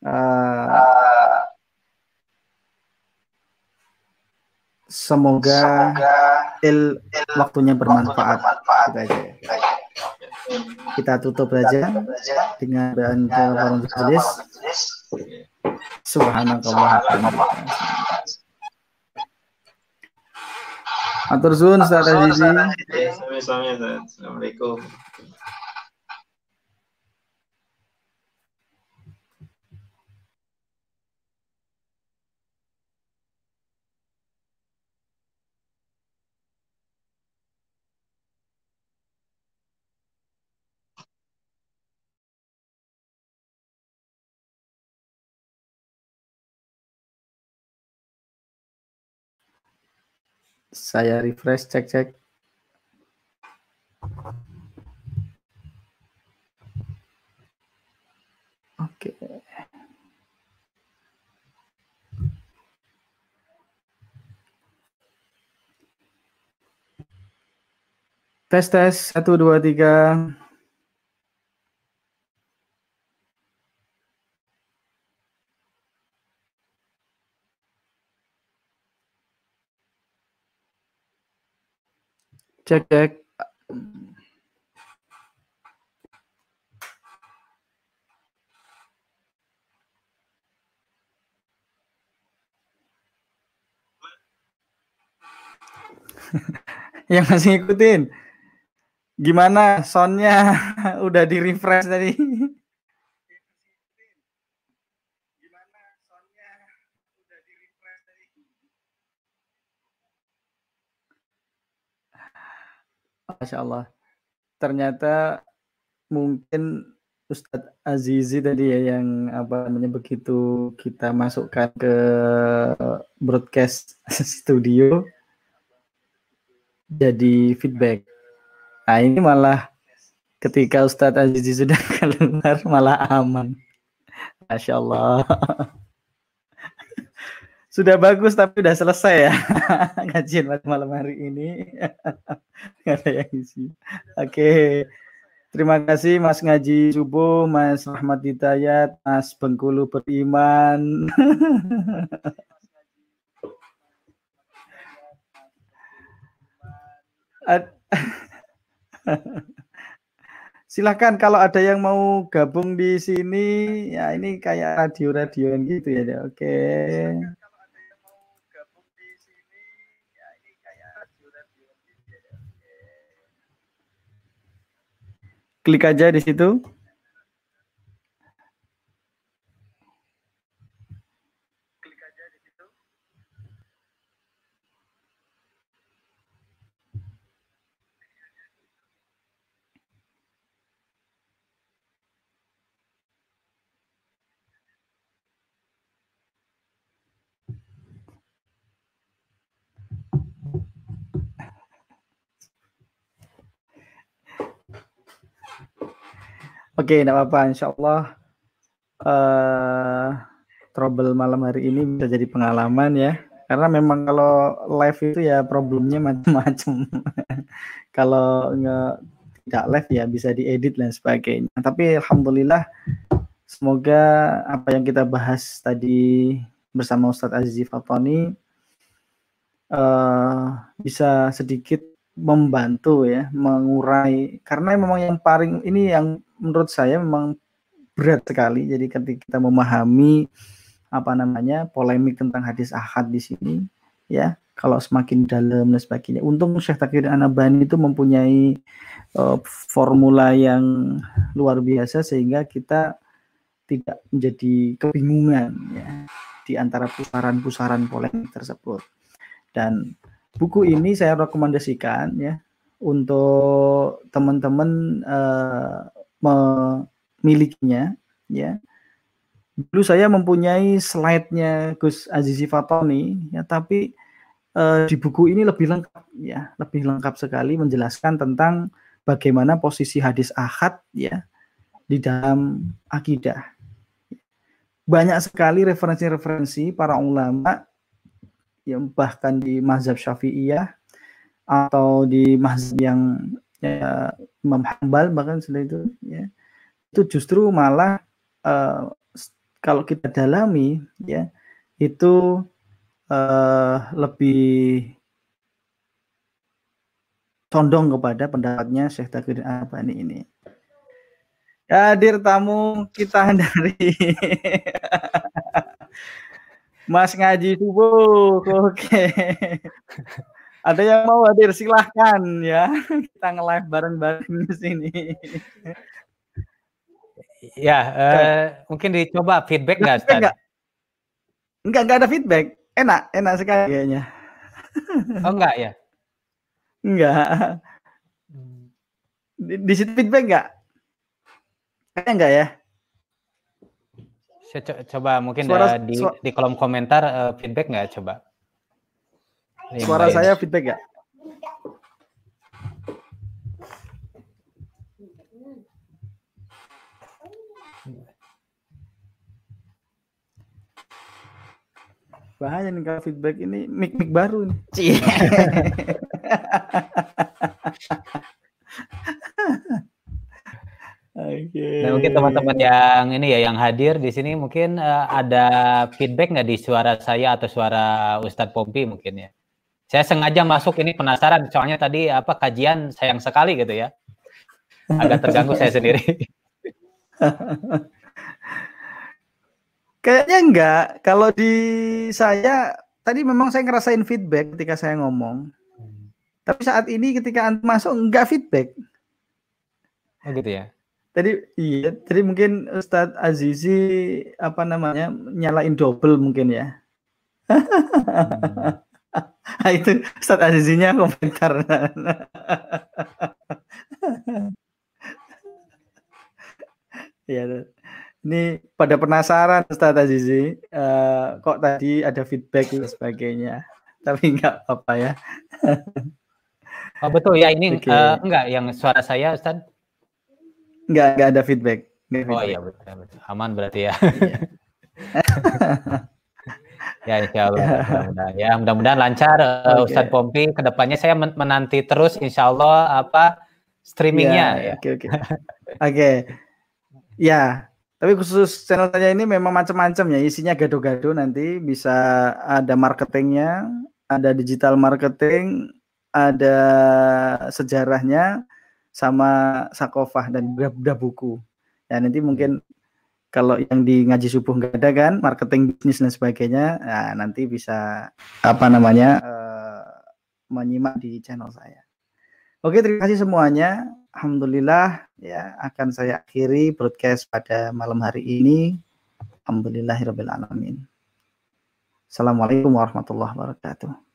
Uh, semoga, il, waktunya bermanfaat. Kita, aja. kita tutup saja dengan doa Subhanallah. Atur suwun Ustaz Azizi. Assalamualaikum. Saya refresh cek-cek. Oke. Tes tes satu dua tiga. Cek cek. (laughs) yang masih ngikutin. Gimana soundnya? (laughs) Udah di refresh tadi (laughs) Masya Allah. Ternyata mungkin Ustadz Azizi tadi ya yang apa namanya begitu kita masukkan ke broadcast (laughs) studio jadi feedback. Nah ini malah ketika Ustadz Azizi sudah (laughs) keluar malah aman. Masya Allah. (laughs) sudah bagus tapi udah selesai ya. (laughs) Kajian malam hari ini. (laughs) Nggak ada yang isi. Oke. Terima kasih Mas Ngaji Subuh Mas Rahmat Hidayat Mas Bengkulu Beriman. (laughs) Silahkan kalau ada yang mau gabung di sini, ya ini kayak radio-radioan gitu ya. Oke. Klik aja di situ. Oke, okay, apa-apa. Insya Allah uh, trouble malam hari ini bisa jadi pengalaman ya. Karena memang kalau live itu ya problemnya macam-macam. (laughs) kalau nggak tidak live ya bisa diedit dan sebagainya. Tapi alhamdulillah semoga apa yang kita bahas tadi bersama Ustadz Azizi Fatoni uh, bisa sedikit membantu ya mengurai karena memang yang paling ini yang menurut saya memang berat sekali. Jadi ketika kita memahami apa namanya polemik tentang hadis ahad di sini, ya kalau semakin dalam dan sebagainya. Untung Syekh Takir Anabani itu mempunyai uh, formula yang luar biasa sehingga kita tidak menjadi kebingungan ya di antara pusaran-pusaran polemik tersebut. Dan buku ini saya rekomendasikan ya untuk teman-teman uh, memilikinya ya. Dulu saya mempunyai slide-nya Gus Azizi Fatoni ya tapi eh, di buku ini lebih lengkap ya lebih lengkap sekali menjelaskan tentang bagaimana posisi hadis ahad ya di dalam akidah. Banyak sekali referensi-referensi para ulama yang bahkan di mazhab syafi'iyah atau di mazhab yang ya, Imam Hambal bahkan setelah itu ya itu justru malah uh, kalau kita dalami ya itu uh, lebih condong kepada pendapatnya Syekh Takir Abani ini. Hadir tamu kita (laughs) dari Mas ngaji subuh. Oke. Ada yang mau hadir silahkan ya. Kita nge-live bareng-bareng di sini. Ya, uh, mungkin dicoba feedback nggak, Enggak. enggak, enggak ada feedback. Enak, enak sekali kayaknya. Oh enggak ya? Enggak. Di, di situ feedback enggak? Kayaknya enggak ya? Saya coba mungkin Suara, uh, di, suara, di kolom komentar uh, feedback nggak coba? Suara saya feedback gak? Bahaya nih kalau feedback ini mic-mic baru nih. (laughs) Okay. Nah, mungkin teman-teman yang ini ya yang hadir di sini mungkin uh, ada feedback nggak di suara saya atau suara Ustadz Pompi mungkin ya? Saya sengaja masuk ini penasaran soalnya tadi apa kajian sayang sekali gitu ya. Agak terganggu saya sendiri. (laughs) Kayaknya enggak. Kalau di saya tadi memang saya ngerasain feedback ketika saya ngomong. Tapi saat ini ketika masuk enggak feedback. Oh gitu ya. Tadi iya, jadi mungkin Ustadz Azizi apa namanya nyalain double mungkin ya. hmm. (laughs) Ah, itu Ustadz Azizinya komentar. (laughs) ya, ini pada penasaran Ustadz Azizi, uh, kok tadi ada feedback dan sebagainya. Tapi enggak apa-apa ya. oh betul ya, ini (laughs) okay. uh, eh, enggak yang suara saya Ustadz? Enggak, enggak ada feedback. Enggak oh iya betul, betul. Aman berarti ya. Iya. (laughs) Ya, insya Allah. Ya, (laughs) mudah-mudahan, ya, mudah-mudahan lancar uh, okay. Ustadz Pompi. Ke depannya saya menanti terus, insya Allah apa streamingnya. Ya, ya. Oke, oke. Oke. Ya, tapi khusus channel saya ini memang macam-macam ya. Isinya gado-gado nanti bisa ada marketingnya, ada digital marketing, ada sejarahnya, sama sakofah dan beberapa buku. Ya nanti mungkin kalau yang di ngaji subuh nggak ada kan marketing bisnis dan sebagainya nah, nanti bisa apa namanya uh, menyimak di channel saya oke terima kasih semuanya alhamdulillah ya akan saya akhiri broadcast pada malam hari ini. Alhamdulillahirabbil alamin. Assalamualaikum warahmatullahi wabarakatuh.